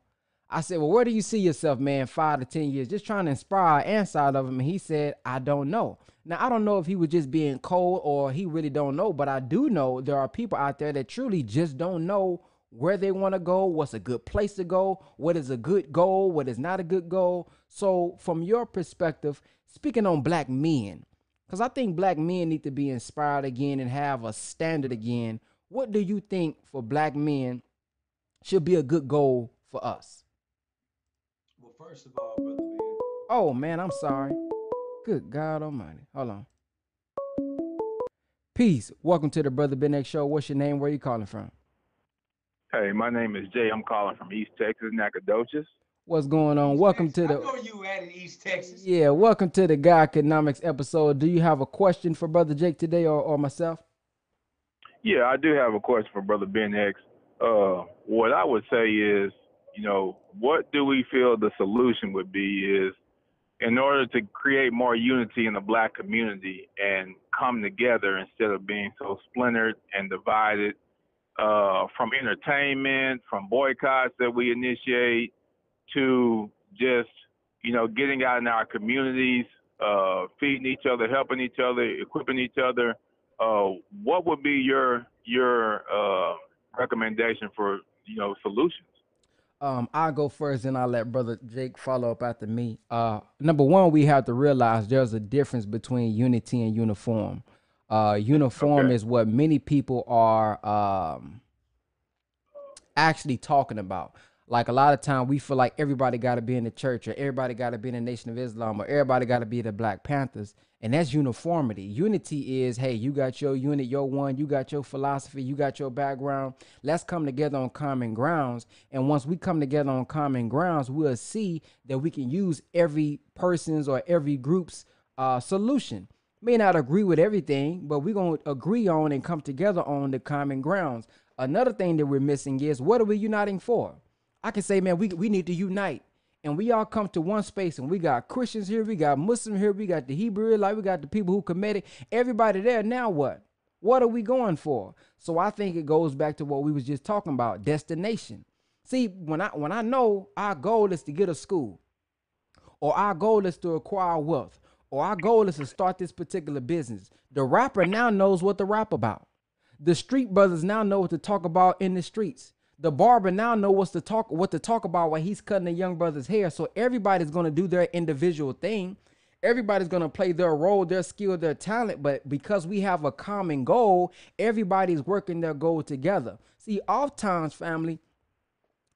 I said, Well, where do you see yourself, man, five to ten years? Just trying to inspire an answer out of him. And he said, I don't know. Now I don't know if he was just being cold or he really don't know, but I do know there are people out there that truly just don't know where they want to go, what's a good place to go, what is a good goal, what is not a good goal. So, from your perspective, speaking on black men, because I think black men need to be inspired again and have a standard again. What do you think for black men should be a good goal for us? Well, first of all, brother man. Oh man, I'm sorry. Good God Almighty. Hold on. Peace. Welcome to the Brother Ben X Show. What's your name? Where are you calling from? Hey, my name is Jay. I'm calling from East Texas, Nacogdoches. What's going on? Welcome to I the know you at in East Texas. Yeah, welcome to the Guy Economics episode. Do you have a question for Brother Jake today or, or myself? Yeah, I do have a question for Brother Ben X. Uh, what I would say is, you know, what do we feel the solution would be is in order to create more unity in the black community and come together instead of being so splintered and divided uh, from entertainment, from boycotts that we initiate, to just you know getting out in our communities, uh, feeding each other, helping each other, equipping each other. Uh, what would be your your uh, recommendation for you know solutions? Um, I'll go first, and I'll let Brother Jake follow up after me. Uh, number one, we have to realize there's a difference between unity and uniform. Uh, uniform Okay. is what many people are um, actually talking about. Like a lot of time, we feel like everybody got to be in the church, or everybody got to be in the Nation of Islam, or everybody got to be the Black Panthers, and that's uniformity. Unity is, hey, you got your unit, your one, you got your philosophy, you got your background. Let's come together on common grounds, and once we come together on common grounds, we'll see that we can use every person's or every group's uh, solution may not agree with everything, but we're going to agree on and come together on the common grounds. Another thing that we're missing is what are we uniting for? I can say, man, we, we need to unite. And we all come to one space, and we got Christians here, we got Muslims here, we got the Hebrew, like we got the people who committed. Everybody there. Now what? What are we going for? So I think it goes back to what we was just talking about, destination. See, when I when I know our goal is to get a school, or our goal is to acquire wealth, or our goal is to start this particular business, the rapper now knows what to rap about. The street brothers now know what to talk about in the streets. The barber now know what's to talk what to talk about while he's cutting the young brother's hair. So everybody's gonna do their individual thing. Everybody's gonna play their role, their skill, their talent. But because we have a common goal, everybody's working their goal together. See, oftentimes, family,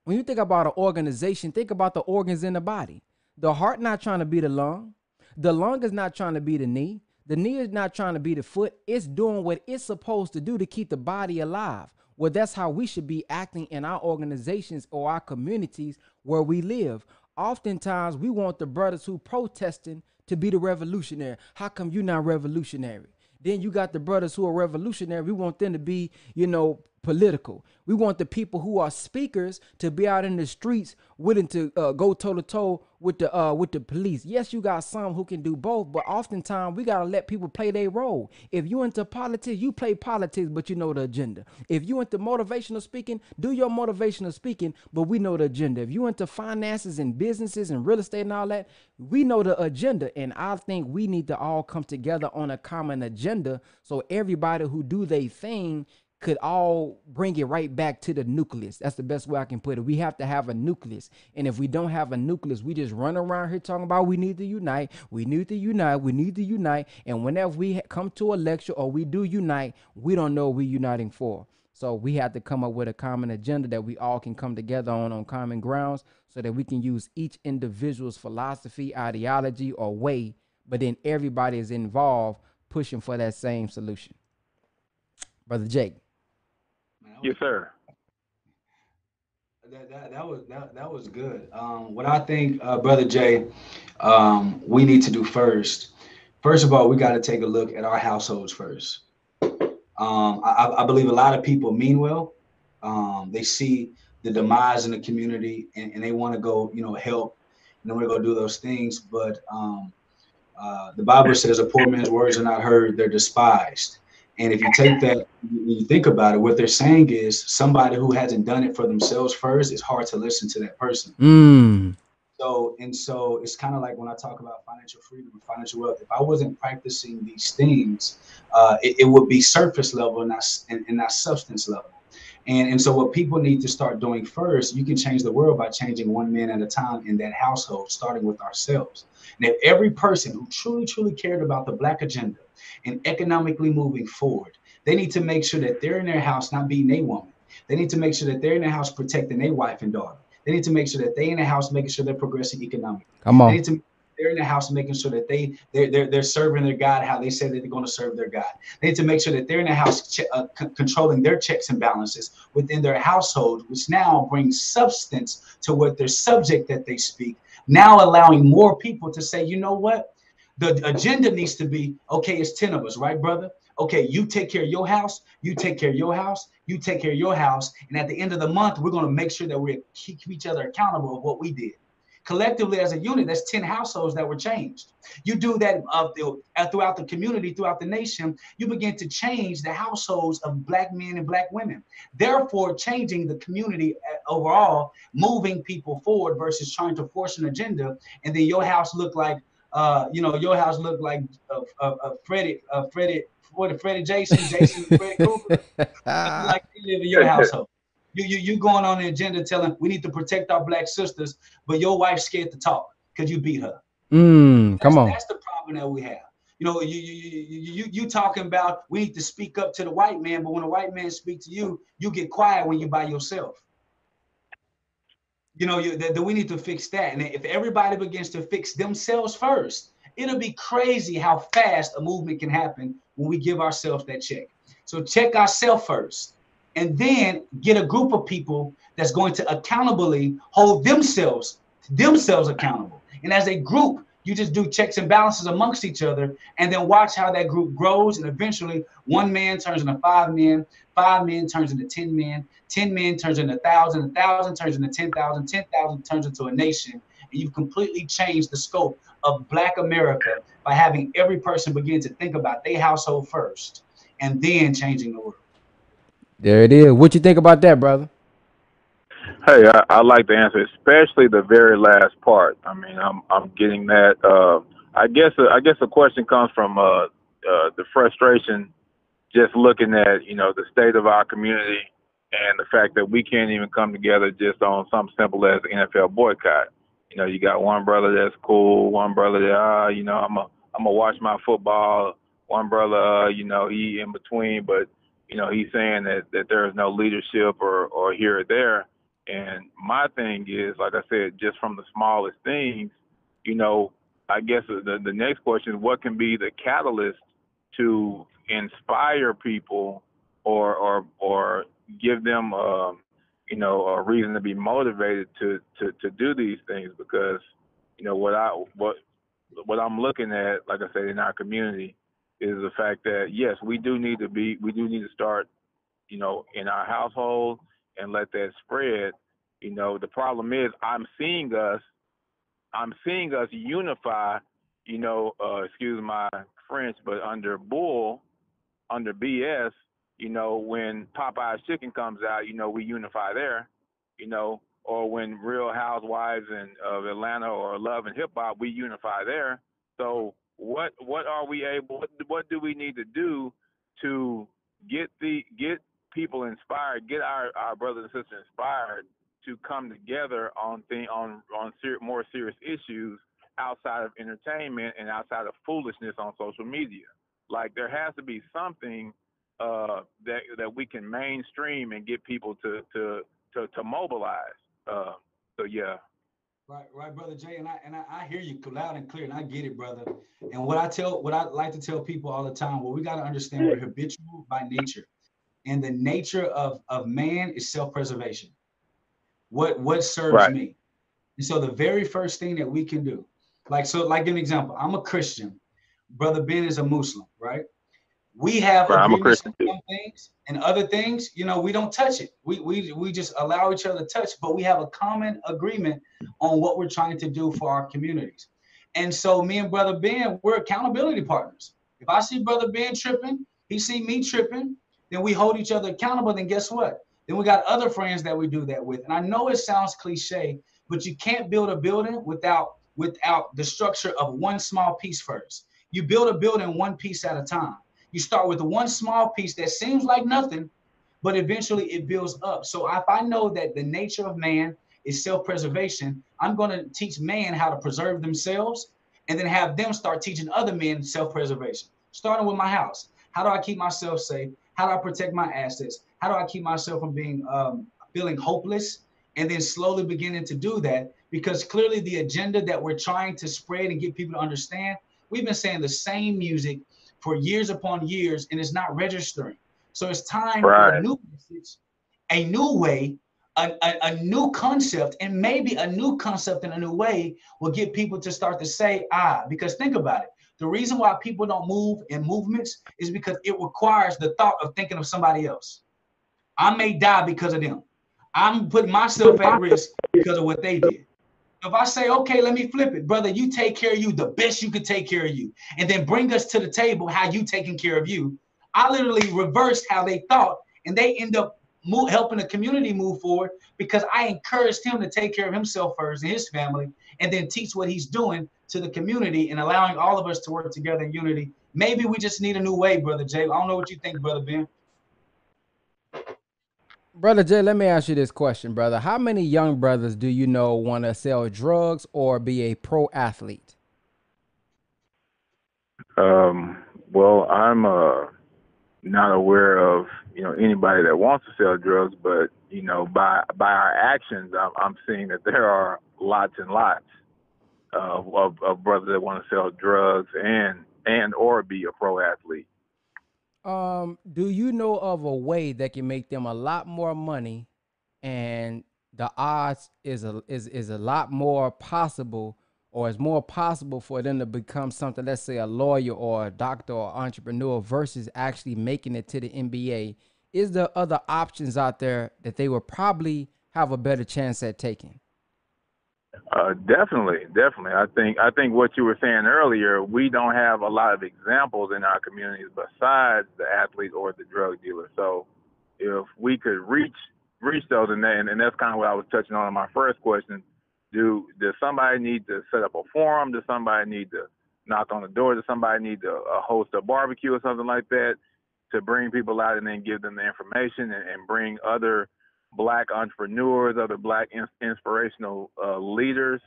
when you think about an organization, think about the organs in the body. The heart not trying to be the lung. The lung is not trying to be the knee. The knee is not trying to be the foot. It's doing what it's supposed to do to keep the body alive. Well, that's how we should be acting in our organizations or our communities where we live. Oftentimes, we want the brothers who protesting to be the revolutionary. How come you're not revolutionary? Then you got the brothers who are revolutionary. We want them to be, you know, political. We want the people who are speakers to be out in the streets willing to uh, go toe to toe with the uh, with the police. Yes, you got some who can do both, but oftentimes we gotta let people play their role. If you into politics, you play politics, but you know the agenda. If you into motivational speaking, do your motivational speaking, but we know the agenda. If you into finances and businesses and real estate and all that, we know the agenda. And I think we need to all come together on a common agenda so everybody who do their thing could all bring it right back to the nucleus. That's the best way I can put it. We have to have a nucleus. And if we don't have a nucleus, we just run around here talking about we need to unite, we need to unite, we need to unite. And whenever we come to a lecture or we do unite, we don't know we're uniting for. So we have to come up with a common agenda that we all can come together on on common grounds so that we can use each individual's philosophy, ideology, or way, but then everybody is involved pushing for that same solution. Brother Jake. Yes, sir. That, that, that was that, that was good. Um, what I think, uh, brother Jay, um, we need to do first. First of all, we got to take a look at our households first. Um, I, I, believe a lot of people mean well. Um, they see the demise in the community and, and they want to go, you know, help and they want to go do those things. But um, uh, the Bible says, "A poor man's words are not heard; they're despised." And if you take that, you think about it, what they're saying is somebody who hasn't done it for themselves first, it's hard to listen to that person. Mm. So, and so it's kind of like when I talk about financial freedom and financial wealth, if I wasn't practicing these things, uh, it, it, would be surface level and not, and, and not substance level. And, and so what people need to start doing first, you can change the world by changing one man at a time in that household, starting with ourselves. And if every person who truly, truly cared about the black agenda, and economically moving forward. They need to make sure that they're in their house not being a woman. They need to make sure that they're in their house protecting their wife and daughter. They need to make sure that they in the house making sure they're progressing economically. Come on. They need to they're in the house making sure that they they're, they're, they're serving their God how they said that they're going to serve their God. They need to make sure that they're in the house uh, c- controlling their checks and balances within their household, which now brings substance to what their subject that they speak. Now allowing more people to say, you know what, the agenda needs to be okay, it's 10 of us, right, brother? Okay, you take care of your house, you take care of your house, you take care of your house. And at the end of the month, we're going to make sure that we keep each other accountable of what we did. Collectively, as a unit, that's 10 households that were changed. You do that uh, throughout the community, throughout the nation, you begin to change the households of Black men and Black women. Therefore, changing the community uh, overall, moving people forward versus trying to force an agenda. And then your house look like uh, you know, your house looked like a, a, a Freddie, a Freddie, what a Freddie Jason, Jason, Freddie Cooper, like they live in your household. You, you, you going on the agenda telling we need to protect our black sisters, but your wife's scared to talk because you beat her. Mm, come on. That's the problem that we have. You know, you, you you you you talking about we need to speak up to the white man, but when a white man speaks to you, you get quiet when you're by yourself you know, you, that, we need to fix that. And if everybody begins to fix themselves first, it'll be crazy how fast a movement can happen when we give ourselves that check. So check ourselves first, and then get a group of people that's going to accountably hold themselves themselves accountable. And as a group, you just do checks and balances amongst each other, and then watch how that group grows. And eventually, one man turns into five men, five men turns into 10 men, 10 men turns into a thousand, a thousand turns into 10,000, 10,000 turns into a nation. And you've completely changed the scope of Black America by having every person begin to think about their household first and then changing the world. There it is. What you think about that, brother? Hey, I, I like the answer, especially the very last part. I mean, I'm I'm getting that. Uh, I guess uh, I guess the question comes from uh, uh, the frustration, just looking at you know the state of our community and the fact that we can't even come together just on something simple as the NFL boycott. You know, you got one brother that's cool, one brother that ah, you know, I'm a I'm gonna watch my football. One brother, uh, you know, he in between, but you know, he's saying that that there is no leadership or or here or there and my thing is, like I said, just from the smallest things, you know, I guess the the next question is what can be the catalyst to inspire people or or or give them uh, you know a reason to be motivated to to to do these things? Because you know what I what what I'm looking at, like I said, in our community, is the fact that yes, we do need to be we do need to start, you know, in our household and let that spread. You know, the problem is I'm seeing us, I'm seeing us unify. You know, uh, excuse my French, but under Bull, under BS, you know, when Popeye's Chicken comes out, you know, we unify there. You know, or when Real Housewives and of Atlanta or Love and Hip Hop, we unify there. So what what are we able? What, what do we need to do to get the get people inspired, get our, our brothers and sisters inspired to come together on thing on on ser- more serious issues outside of entertainment and outside of foolishness on social media. Like there has to be something uh, that that we can mainstream and get people to to to, to mobilize. Uh, so yeah. Right, right, brother Jay, and I and I, I, hear you loud and clear, and I get it, brother. And what I tell, what I like to tell people all the time, well, we got to understand we're habitual by nature, and the nature of of man is self-preservation. What what serves right. me? And so the very first thing that we can do, like so, like an example, I'm a Christian, brother Ben is a Muslim, right? We have right, agreements on some things and other things, you know, we don't touch it. We we we just allow each other to touch, but we have a common agreement on what we're trying to do for our communities. And so me and brother Ben, we're accountability partners. If I see brother Ben tripping, he see me tripping, then we hold each other accountable. Then guess what? Then we got other friends that we do that with. And I know it sounds cliche, but you can't build a building without without the structure of one small piece first. You build a building one piece at a time. You start with the one small piece that seems like nothing, but eventually it builds up. So if I know that the nature of man is self-preservation, I'm going to teach man how to preserve themselves and then have them start teaching other men self-preservation. Starting with my house. How do I keep myself safe? How do I protect my assets? How do I keep myself from being um, feeling hopeless? And then slowly beginning to do that because clearly the agenda that we're trying to spread and get people to understand, we've been saying the same music for years upon years and it's not registering. So it's time right. for a new message, a new way, a, a, a, new concept, and maybe a new concept in a new way will get people to start to say, ah, because think about it. The reason why people don't move in movements is because it requires the thought of thinking of somebody else. I may die because of them. I'm putting myself at risk because of what they did. If I say, okay, let me flip it, brother, you take care of you the best you could take care of you, and then bring us to the table how you taking care of you. I literally reversed how they thought, and they end up move, helping the community move forward because I encouraged him to take care of himself first and his family, and then teach what he's doing to the community and allowing all of us to work together in unity. Maybe we just need a new way, brother Jay. I don't know what you think, brother Ben. Brother Jay, let me ask you this question, brother. How many young brothers do you know want to sell drugs or be a pro athlete? Um, well, I'm uh, not aware of you know anybody that wants to sell drugs, but you know by by our actions, I'm, I'm seeing that there are lots and lots of, of, of brothers that want to sell drugs and and or be a pro athlete. Um, do you know of a way that can make them a lot more money, and the odds is a is is a lot more possible, or is more possible for them to become something? Let's say a lawyer or a doctor or entrepreneur versus actually making it to the NBA. Is there other options out there that they will probably have a better chance at taking? Uh, definitely, definitely. I think I think what you were saying earlier, we don't have a lot of examples in our communities besides the athlete or the drug dealer. So if we could reach reach those, and, and and that's kind of what I was touching on in my first question. Do does somebody need to set up a forum? Does somebody need to knock on the door? Does somebody need to uh, host a barbecue or something like that to bring people out and then give them the information and, and bring other black entrepreneurs, other black in, inspirational uh, leaders,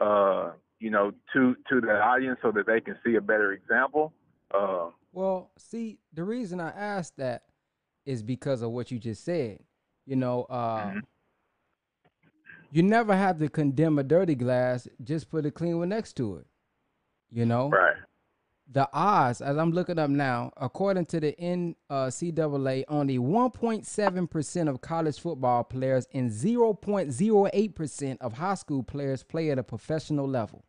uh, you know, to to the audience so that they can see a better example? Uh, well, see, the reason I asked that is because of what you just said. You know, uh, mm-hmm. you never have to condemn a dirty glass; just put a clean one next to it. You know, right? The odds, as I'm looking up now, according to the NCAA, only 1.7 percent of college football players and 0.08 percent of high school players play at a professional level.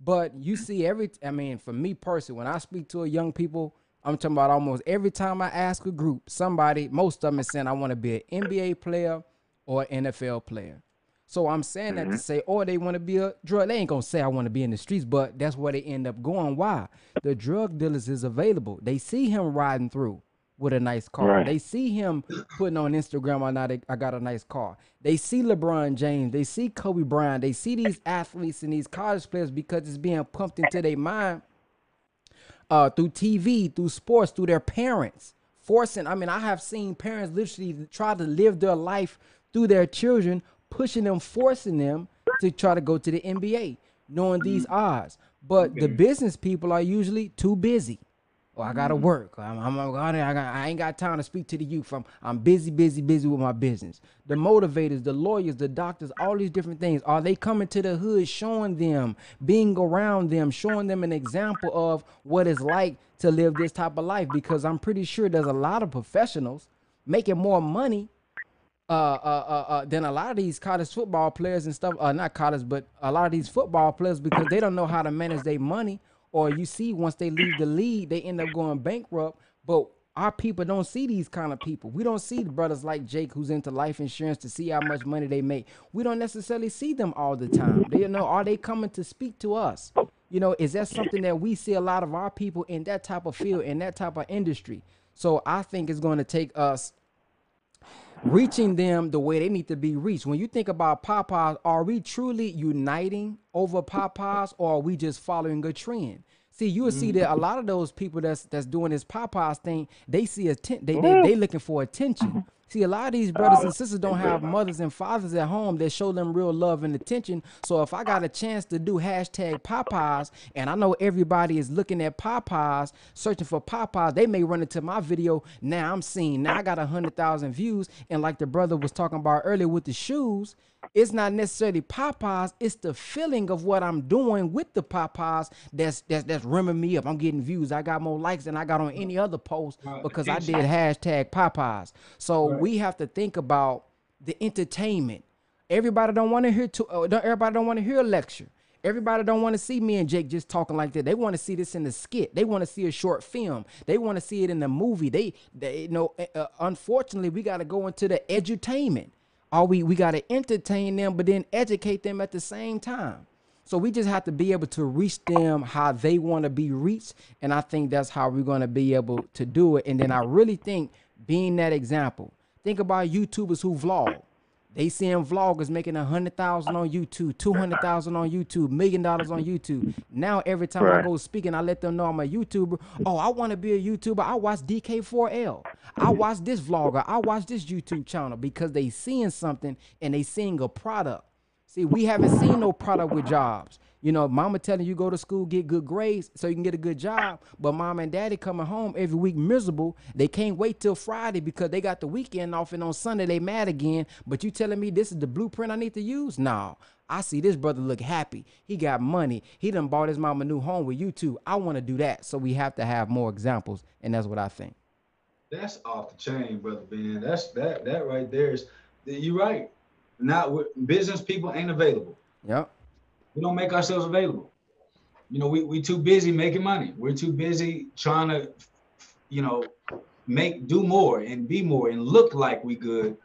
But you see, every I mean, for me personally, when I speak to a young people I'm talking about almost every time I ask a group, somebody, most of them is saying I want to be an NBA player or NFL player. So I'm saying mm-hmm. that to mm-hmm. say, or they want to be a drug. They ain't gonna say I want to be in the streets, but that's where they end up going. Why? The drug dealers is available. They see him riding through with a nice car. Right. They see him putting on Instagram, I not I got a nice car. They see LeBron James. They see Kobe Bryant. They see these athletes and these college players because it's being pumped into their mind uh, through TV, through sports, through their parents, forcing. I mean, I have seen parents literally try to live their life through their children, pushing them, forcing them to try to go to the NBA, knowing these odds. But the business people are usually too busy. Oh, I gotta mm-hmm. work. I'm, I'm, I'm I, got, I ain't got time to speak to the youth. I'm, I'm busy, busy, busy with my business. The motivators, the lawyers, the doctors, all these different things. Are they coming to the hood, showing them, being around them, showing them an example of what it's like to live this type of life? Because I'm pretty sure there's a lot of professionals making more money uh, uh, uh, uh, than a lot of these college football players and stuff. Uh, not college, but a lot of these football players because they don't know how to manage their money or you see once they leave the league, they end up going bankrupt. But our people don't see these kind of people. We don't see the brothers like Jake who's into life insurance to see how much money they make. We don't necessarily see them all the time. They you know are they coming to speak to us? You know, is that something that we see a lot of our people in that type of field in that type of industry? So I think it's going to take us reaching them the way they need to be reached. When you think about Popeyes, are we truly uniting over Popeyes or are we just following a trend? See, you will see that a mm-hmm. lot of those people that's that's doing this Popeyes thing, they see a they, they they looking for attention. Mm-hmm. See, a lot of these brothers uh, and sisters don't have mothers and fathers at home that show them real love and attention. So if I got a chance to do hashtag Popeyes, and I know everybody is looking at Popeyes, searching for Popeyes, they may run into my video. Now I'm seeing, now I got a hundred thousand views, and like the brother was talking about earlier with the shoes, it's not necessarily Popeyes, it's the feeling of what I'm doing with the Popeyes that's that's that's rimming me up. I'm getting views. I got more likes than I got on any other post because I did hashtag Popeyes. So right. we have to think about the entertainment. Everybody don't want to hear to uh, everybody don't want to hear a lecture. Everybody don't want to see me and Jake just talking like that. They want to see this in the skit. They want to see a short film. They want to see it in the movie. They, they you know, uh, uh unfortunately, we got to go into the edutainment. Are we we got to entertain them, but then educate them at the same time. So we just have to be able to reach them how they want to be reached, and I think that's how we're going to be able to do it. And then I really think being that example. Think about YouTubers who vlog. They seeing vloggers making a hundred thousand on YouTube, two hundred thousand on YouTube, million dollars on YouTube. Now every time right. I go speaking, I let them know I'm a YouTuber. Oh, I want to be a YouTuber. I watch DK4L. I watch this vlogger. I watch this YouTube channel because they seeing something and they seeing a product. See, we haven't seen no product with jobs. You know, mama telling you go to school, get good grades so you can get a good job. But mom and daddy coming home every week miserable. They can't wait till Friday because they got the weekend off and on Sunday they mad again. But you telling me this is the blueprint I need to use? No. I see this brother look happy. He got money. He done bought his mom a new home with YouTube. I want to do that. So we have to have more examples. And that's what I think. That's off the chain, brother Ben. That's that that right there is you're right. Not business people ain't available. Yep we don't make ourselves available. You know, we we too busy making money. We're too busy trying to, you know, make do more and be more and look like we good.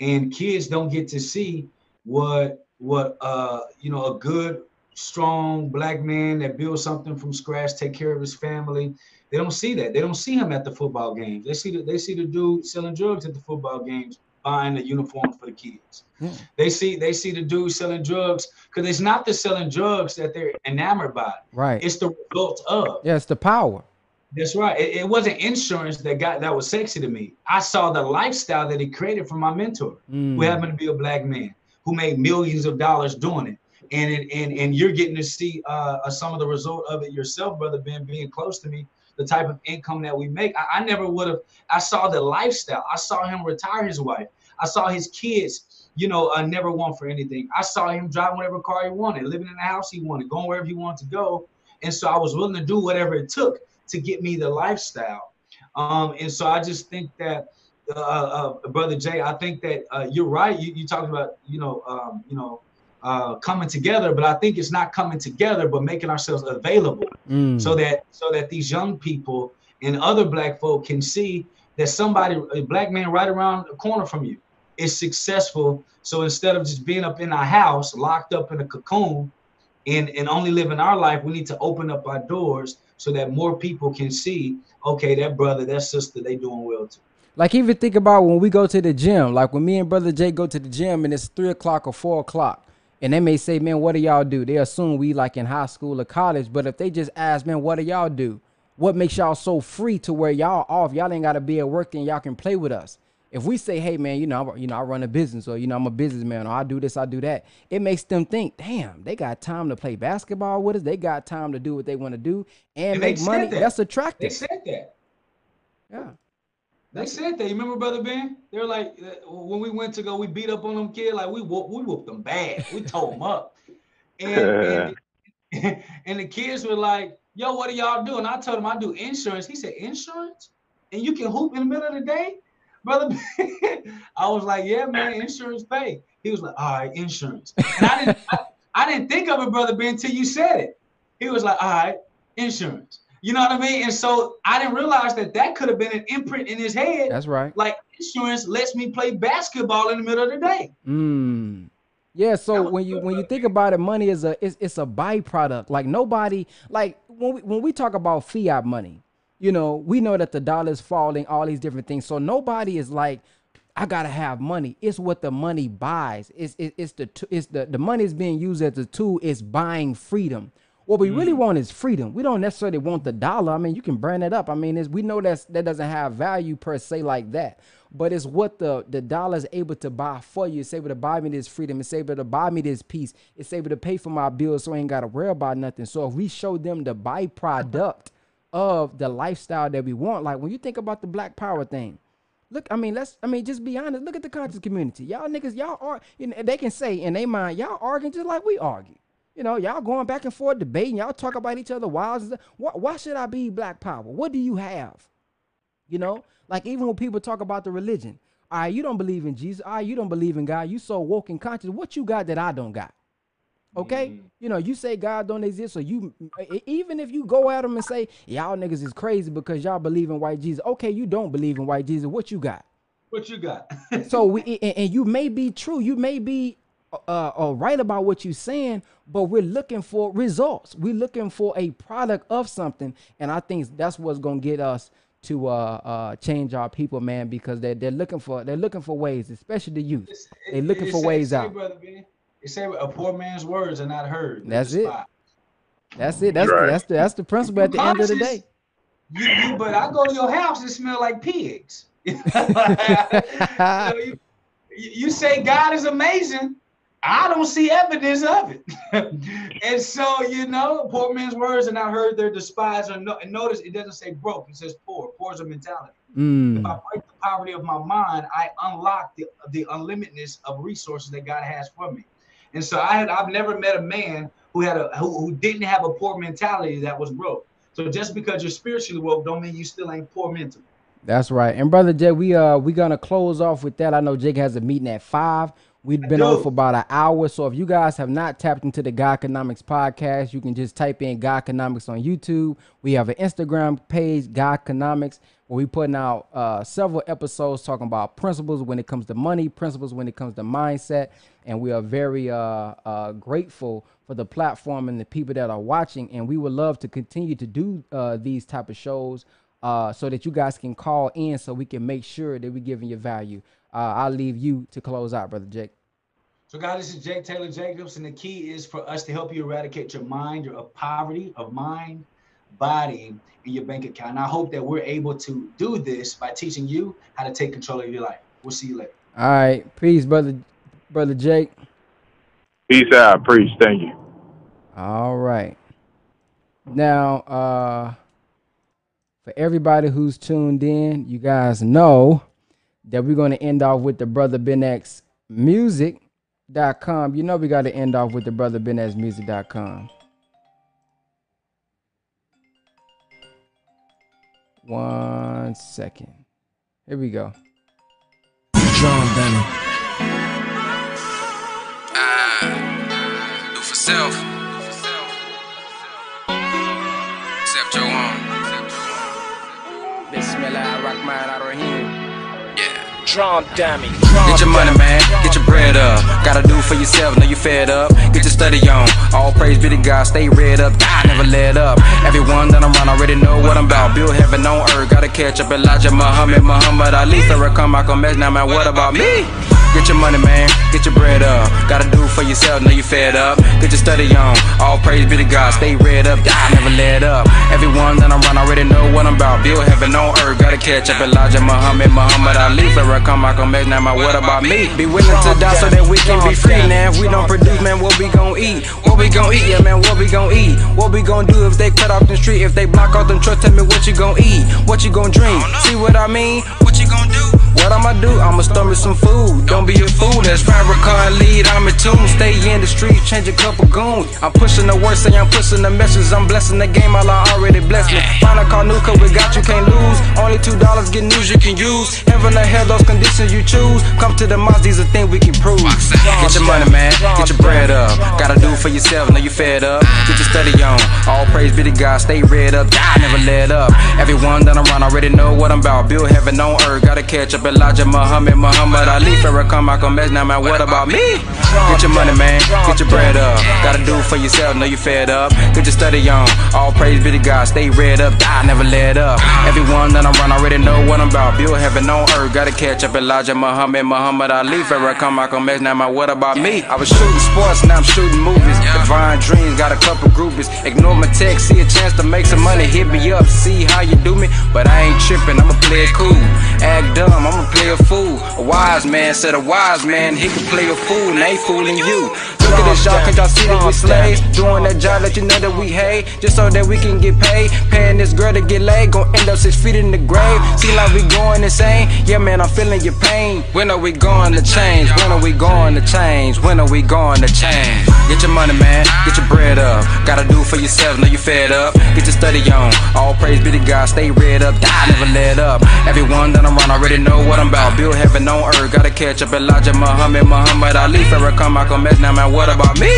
And kids don't get to see what what uh you know a good strong black man that builds something from scratch, take care of his family. They don't see that. They don't see him at the football games. They see the, they see the dude selling drugs at the football games buying the uniforms for the kids. Yeah. They see they see the dude selling drugs because it's not the selling drugs that they're enamored by. Right. It's the result of. yeah, it's the power. That's right. It, it wasn't insurance that got that was sexy to me. I saw the lifestyle that he created from my mentor, Mm. who happened to be a black man who made millions of dollars doing it. And it, and and you're getting to see uh, uh, some of the result of it yourself, brother Ben, being close to me, the type of income that we make. I, I never would have. I saw the lifestyle. I saw him retire his wife. I saw his kids, you know, uh, never want for anything. I saw him drive whatever car he wanted, living in the house he wanted, going wherever he wanted to go. And so I was willing to do whatever it took to get me the lifestyle. Um, and so I just think that, uh, uh, brother Jay, I think that uh, you're right. You, you talked about, you know, um, you know, uh, coming together, but I think it's not coming together, but making ourselves available Mm. so that so that these young people and other black folk can see that somebody, a black man right around the corner from you, is successful. So instead of just being up in our house, locked up in a cocoon, and and only living our life, we need to open up our doors so that more people can see, okay, that brother, that sister, they doing well too. Like even think about when we go to the gym. Like when me and brother Jay go to the gym and it's three o'clock or four o'clock, and they may say, "Man, what do y'all do?" They assume we like in high school or college. But if they just ask, "Man, what do y'all do?" What makes y'all so free to where y'all off? Y'all ain't got to be at work and y'all can play with us. If we say, "Hey, man, you know, I'm, you know, I run a business, or you know, I'm a businessman, or I do this, I do that," it makes them think, "Damn, they got time to play basketball with us. They got time to do what they want to do and, And make money." that. That's attractive. They said that. Yeah. They said that. You remember, brother Ben? They're like, uh, when we went to go, we beat up on them kid. Like we whoop, we whooped them bad. We tore them up. And, and and the kids were like, "Yo, what do y'all do?" And I told him I do insurance. He said, "Insurance? And you can hoop in the middle of the day, brother?" Ben?" I was like, "Yeah, man, insurance pay." He was like, "All right, insurance." And I didn't, I, I didn't think of it, brother Ben, until you said it. He was like, "All right, insurance." You know what I mean? And so I didn't realize that that could have been an imprint in his head. That's right. Like insurance lets me play basketball in the middle of the day. Mm. Yeah, so when you when you think about it, money is a it's, it's a byproduct. Like nobody like when we when we talk about fiat money, you know, we know that the dollar is falling, all these different things. So nobody is like, I gotta have money. It's what the money buys. It's it, it's the it's the the money is being used as a tool. It's buying freedom. What we really mm-hmm. want is freedom. We don't necessarily want the dollar. I mean, you can brand it up. I mean, it's, we know that's that doesn't have value per se like that. But it's what the the dollar is able to buy for you. It's able to buy me this freedom. It's able to buy me this peace. It's able to pay for my bills, so I ain't got to worry about nothing. So if we show them the byproduct of the lifestyle that we want, like when you think about the Black Power thing, Look, I mean, let's. I mean, just be honest. Look at the conscious community. Y'all niggas, y'all are. You know, they can say in their mind, y'all arguing just like we argue. You know, y'all going back and forth debating. Y'all talk about each other wild. Why, why should I be black power? What do you have? You know, like even when people talk about the religion. All right, you don't believe in Jesus. All right, you don't believe in God. You so woke and conscious. What you got that I don't got? Okay, mm-hmm. you know, you say God don't exist, so you even if you go at them and say y'all niggas is crazy because y'all believe in white Jesus. Okay, you don't believe in white Jesus. What you got? What you got? so we and, and you may be true you may be uh, uh right about what you're saying but we're looking for results we're looking for a product of something and i think that's what's gonna get us to uh uh change our people man because they're they're looking for they're looking for ways especially the youth It's- They it- looking it for say- ways out. Brother Ben, It say a poor man's words are not heard. That's it. that's it that's Right. the, that's the that's the principle at the end of the day You, you, but I go to your house, it smell like pigs. you, know, you- you say God is amazing. I don't see evidence of it. and so, you know, poor man's words and I heard, they're despised. Or no, and notice it doesn't say broke, it says poor. Poor is a mentality. If Mm, I break the poverty of my mind, I unlock the, the unlimitedness of resources that God has for me. And so I had I've never met a man who had a who, who didn't have a poor mentality that was broke. So just because you're spiritually woke don't mean you still ain't poor mentally. that's right and brother jay we uh we gonna close off with that i know jake has a meeting at five We've been on for about an hour. So if you guys have not tapped into the God Economics podcast, you can just type in God Economics on YouTube. We have an Instagram page, God Economics, where we're putting out uh, several episodes talking about principles when it comes to money, principles when it comes to mindset, and we are very uh, uh, grateful for the platform and the people that are watching. And we would love to continue to do uh, these type of shows uh, so that you guys can call in so we can make sure that we're giving you value. Uh, I'll leave you to close out, brother Jake. So, guys, this is Jake Taylor Jacobs, and the key is for us to help you eradicate your mind, your poverty of mind, body, and your bank account. And I hope that we're able to do this by teaching you how to take control of your life. We'll see you later. All right, peace, brother, brother Jake. Peace out, preach. Thank you. All right. Now, uh, for everybody who's tuned in, you guys know that we're going to end off with the brother Ben X music.com. You know we got to end off with the brotherbenxmusic.com. One second. Here we go. John Benny. Ah, do for self. Except your own. Bismillah, Rahman, Ar-Rahim. Drum dummy. Get your money, man. Get your bread up. Gotta do for yourself. Know you fed up. Get your study on. All praise be to God. Stay read up. Die, never let up. Everyone that I'm around already know what I'm about. Build heaven on earth. Gotta catch up. Elijah, Muhammad, Muhammad Ali, Farrakhan, Malcolm X. Now, man, what about me? Get your money, man. Get your bread up. Gotta do for yourself. Know you fed up. Get your study on. All praise be to God. Stay read up. Die, never let up. Everyone that I'm around already know what I'm about. Build heaven on earth. Gotta catch up. Elijah, Muhammad, Muhammad Ali, Farrakhan, come, Malcolm X. Now, man, what about me? Be willing to die so that we can be free. Now, if we don't produce, man, what we gon' eat? What we gon' eat? Yeah, man, what we gon' eat? What we gon' do if they cut off the street? If they block off them trucks, tell me what you gon' eat? What you gon' drink? See what I mean? What you gon' do? What I'ma do? I'ma stomach some food. Don't be a fool. That's Farrakhan lead. I'm in tune. Stay in the street, change a couple goons. I'm pushing the word, say I'm pushing the message. I'm blessing the game. Allah already blessed me. Find a car new cause we got you, can't lose. Only two dollars get news you can use. Heaven or hell, those conditions you choose. Come to the mosque, these are things we can prove. Get your money, man. Get your bread up. Gotta do for yourself. Know you fed up. Get your study on. All praise be to God. Stay read up. Die, never let up. Everyone that I'm around already know what I'm about. Build heaven on earth. Gotta catch up. Elijah, Muhammad, Muhammad Ali, Farrakhan, Malcolm X. Now, man, what about me? Get your money, man. Get your bread up. Gotta do for yourself. Know you fed up. Get your study on. All praise be to God. Stay read up. Die, never let up. Everyone that I'm around already know what I'm about. Build heaven on earth. Gotta catch up. Elijah, Muhammad, Muhammad Ali, Farrakhan, Malcolm X. Now, man, what about me? I was shooting sports. Now I'm shooting movies. Divine dreams. Got a couple groupies. Ignore my text. See a chance to make some money. Hit me up. See how you do me. But I ain't tripping. I'ma play it cool. Act dumb. I'ma play a fool. A wise man said a wise man. He can play a fool. And ain't fooling you. Look at this, y'all. Can't y'all see that we slaves? Doing that job, let you know that we hate. Just so that we can get paid. Paying this girl to get laid. Gon' end up six feet in the grave. See like we going insane. Yeah, man, I'm feeling your pain. When are we going to change? When are we going to change? When are we going to change? Get your money, man. Get your bread up. Gotta do for yourself. Know you fed up. Get your study on. All praise be to God. Stay read up. Die, never let up. Everyone that I'm around already know what I'm about. Build heaven on earth. Gotta catch up. Elijah, Muhammad, Muhammad Ali, Farrakhan, Malcolm X. Now, man, what about me?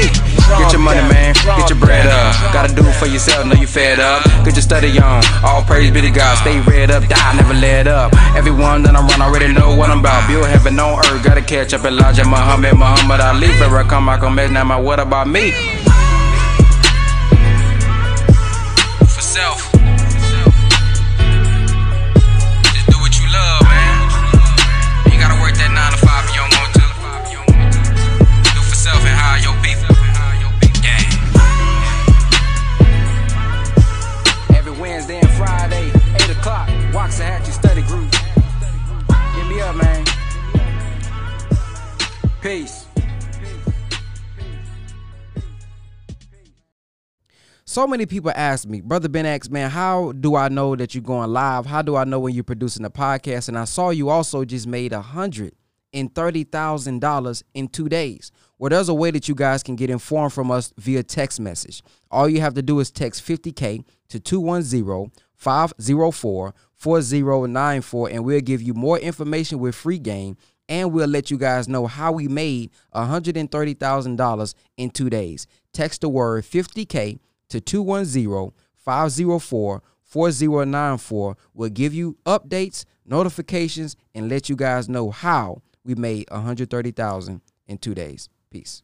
Get your money, man. Get your bread up. Gotta do it for yourself. Know you fed up. Get your study on. All praise be to God. Stay read up. Die, never let up. Everyone that I'm around already know what I'm about. Build heaven on earth. Gotta catch up. Elijah, Muhammad, Muhammad Ali, Farrakhan, Malcolm X. Now, my what about me? For self. Peace. So many people ask me, Brother Ben X, man, how do I know that you're going live? How do I know when you're producing a podcast? And I saw you also just made a hundred and thirty thousand dollars in two days. Well, there's a way that you guys can get informed from us via text message. All you have to do is text 50K to 210-504-4094, and we'll give you more information with free game and we'll let you guys know how we made $130,000 in two days. Text the word 50K to 210-504-4094. We'll give you updates, notifications, and let you guys know how we made 130,000 in two days. Peace.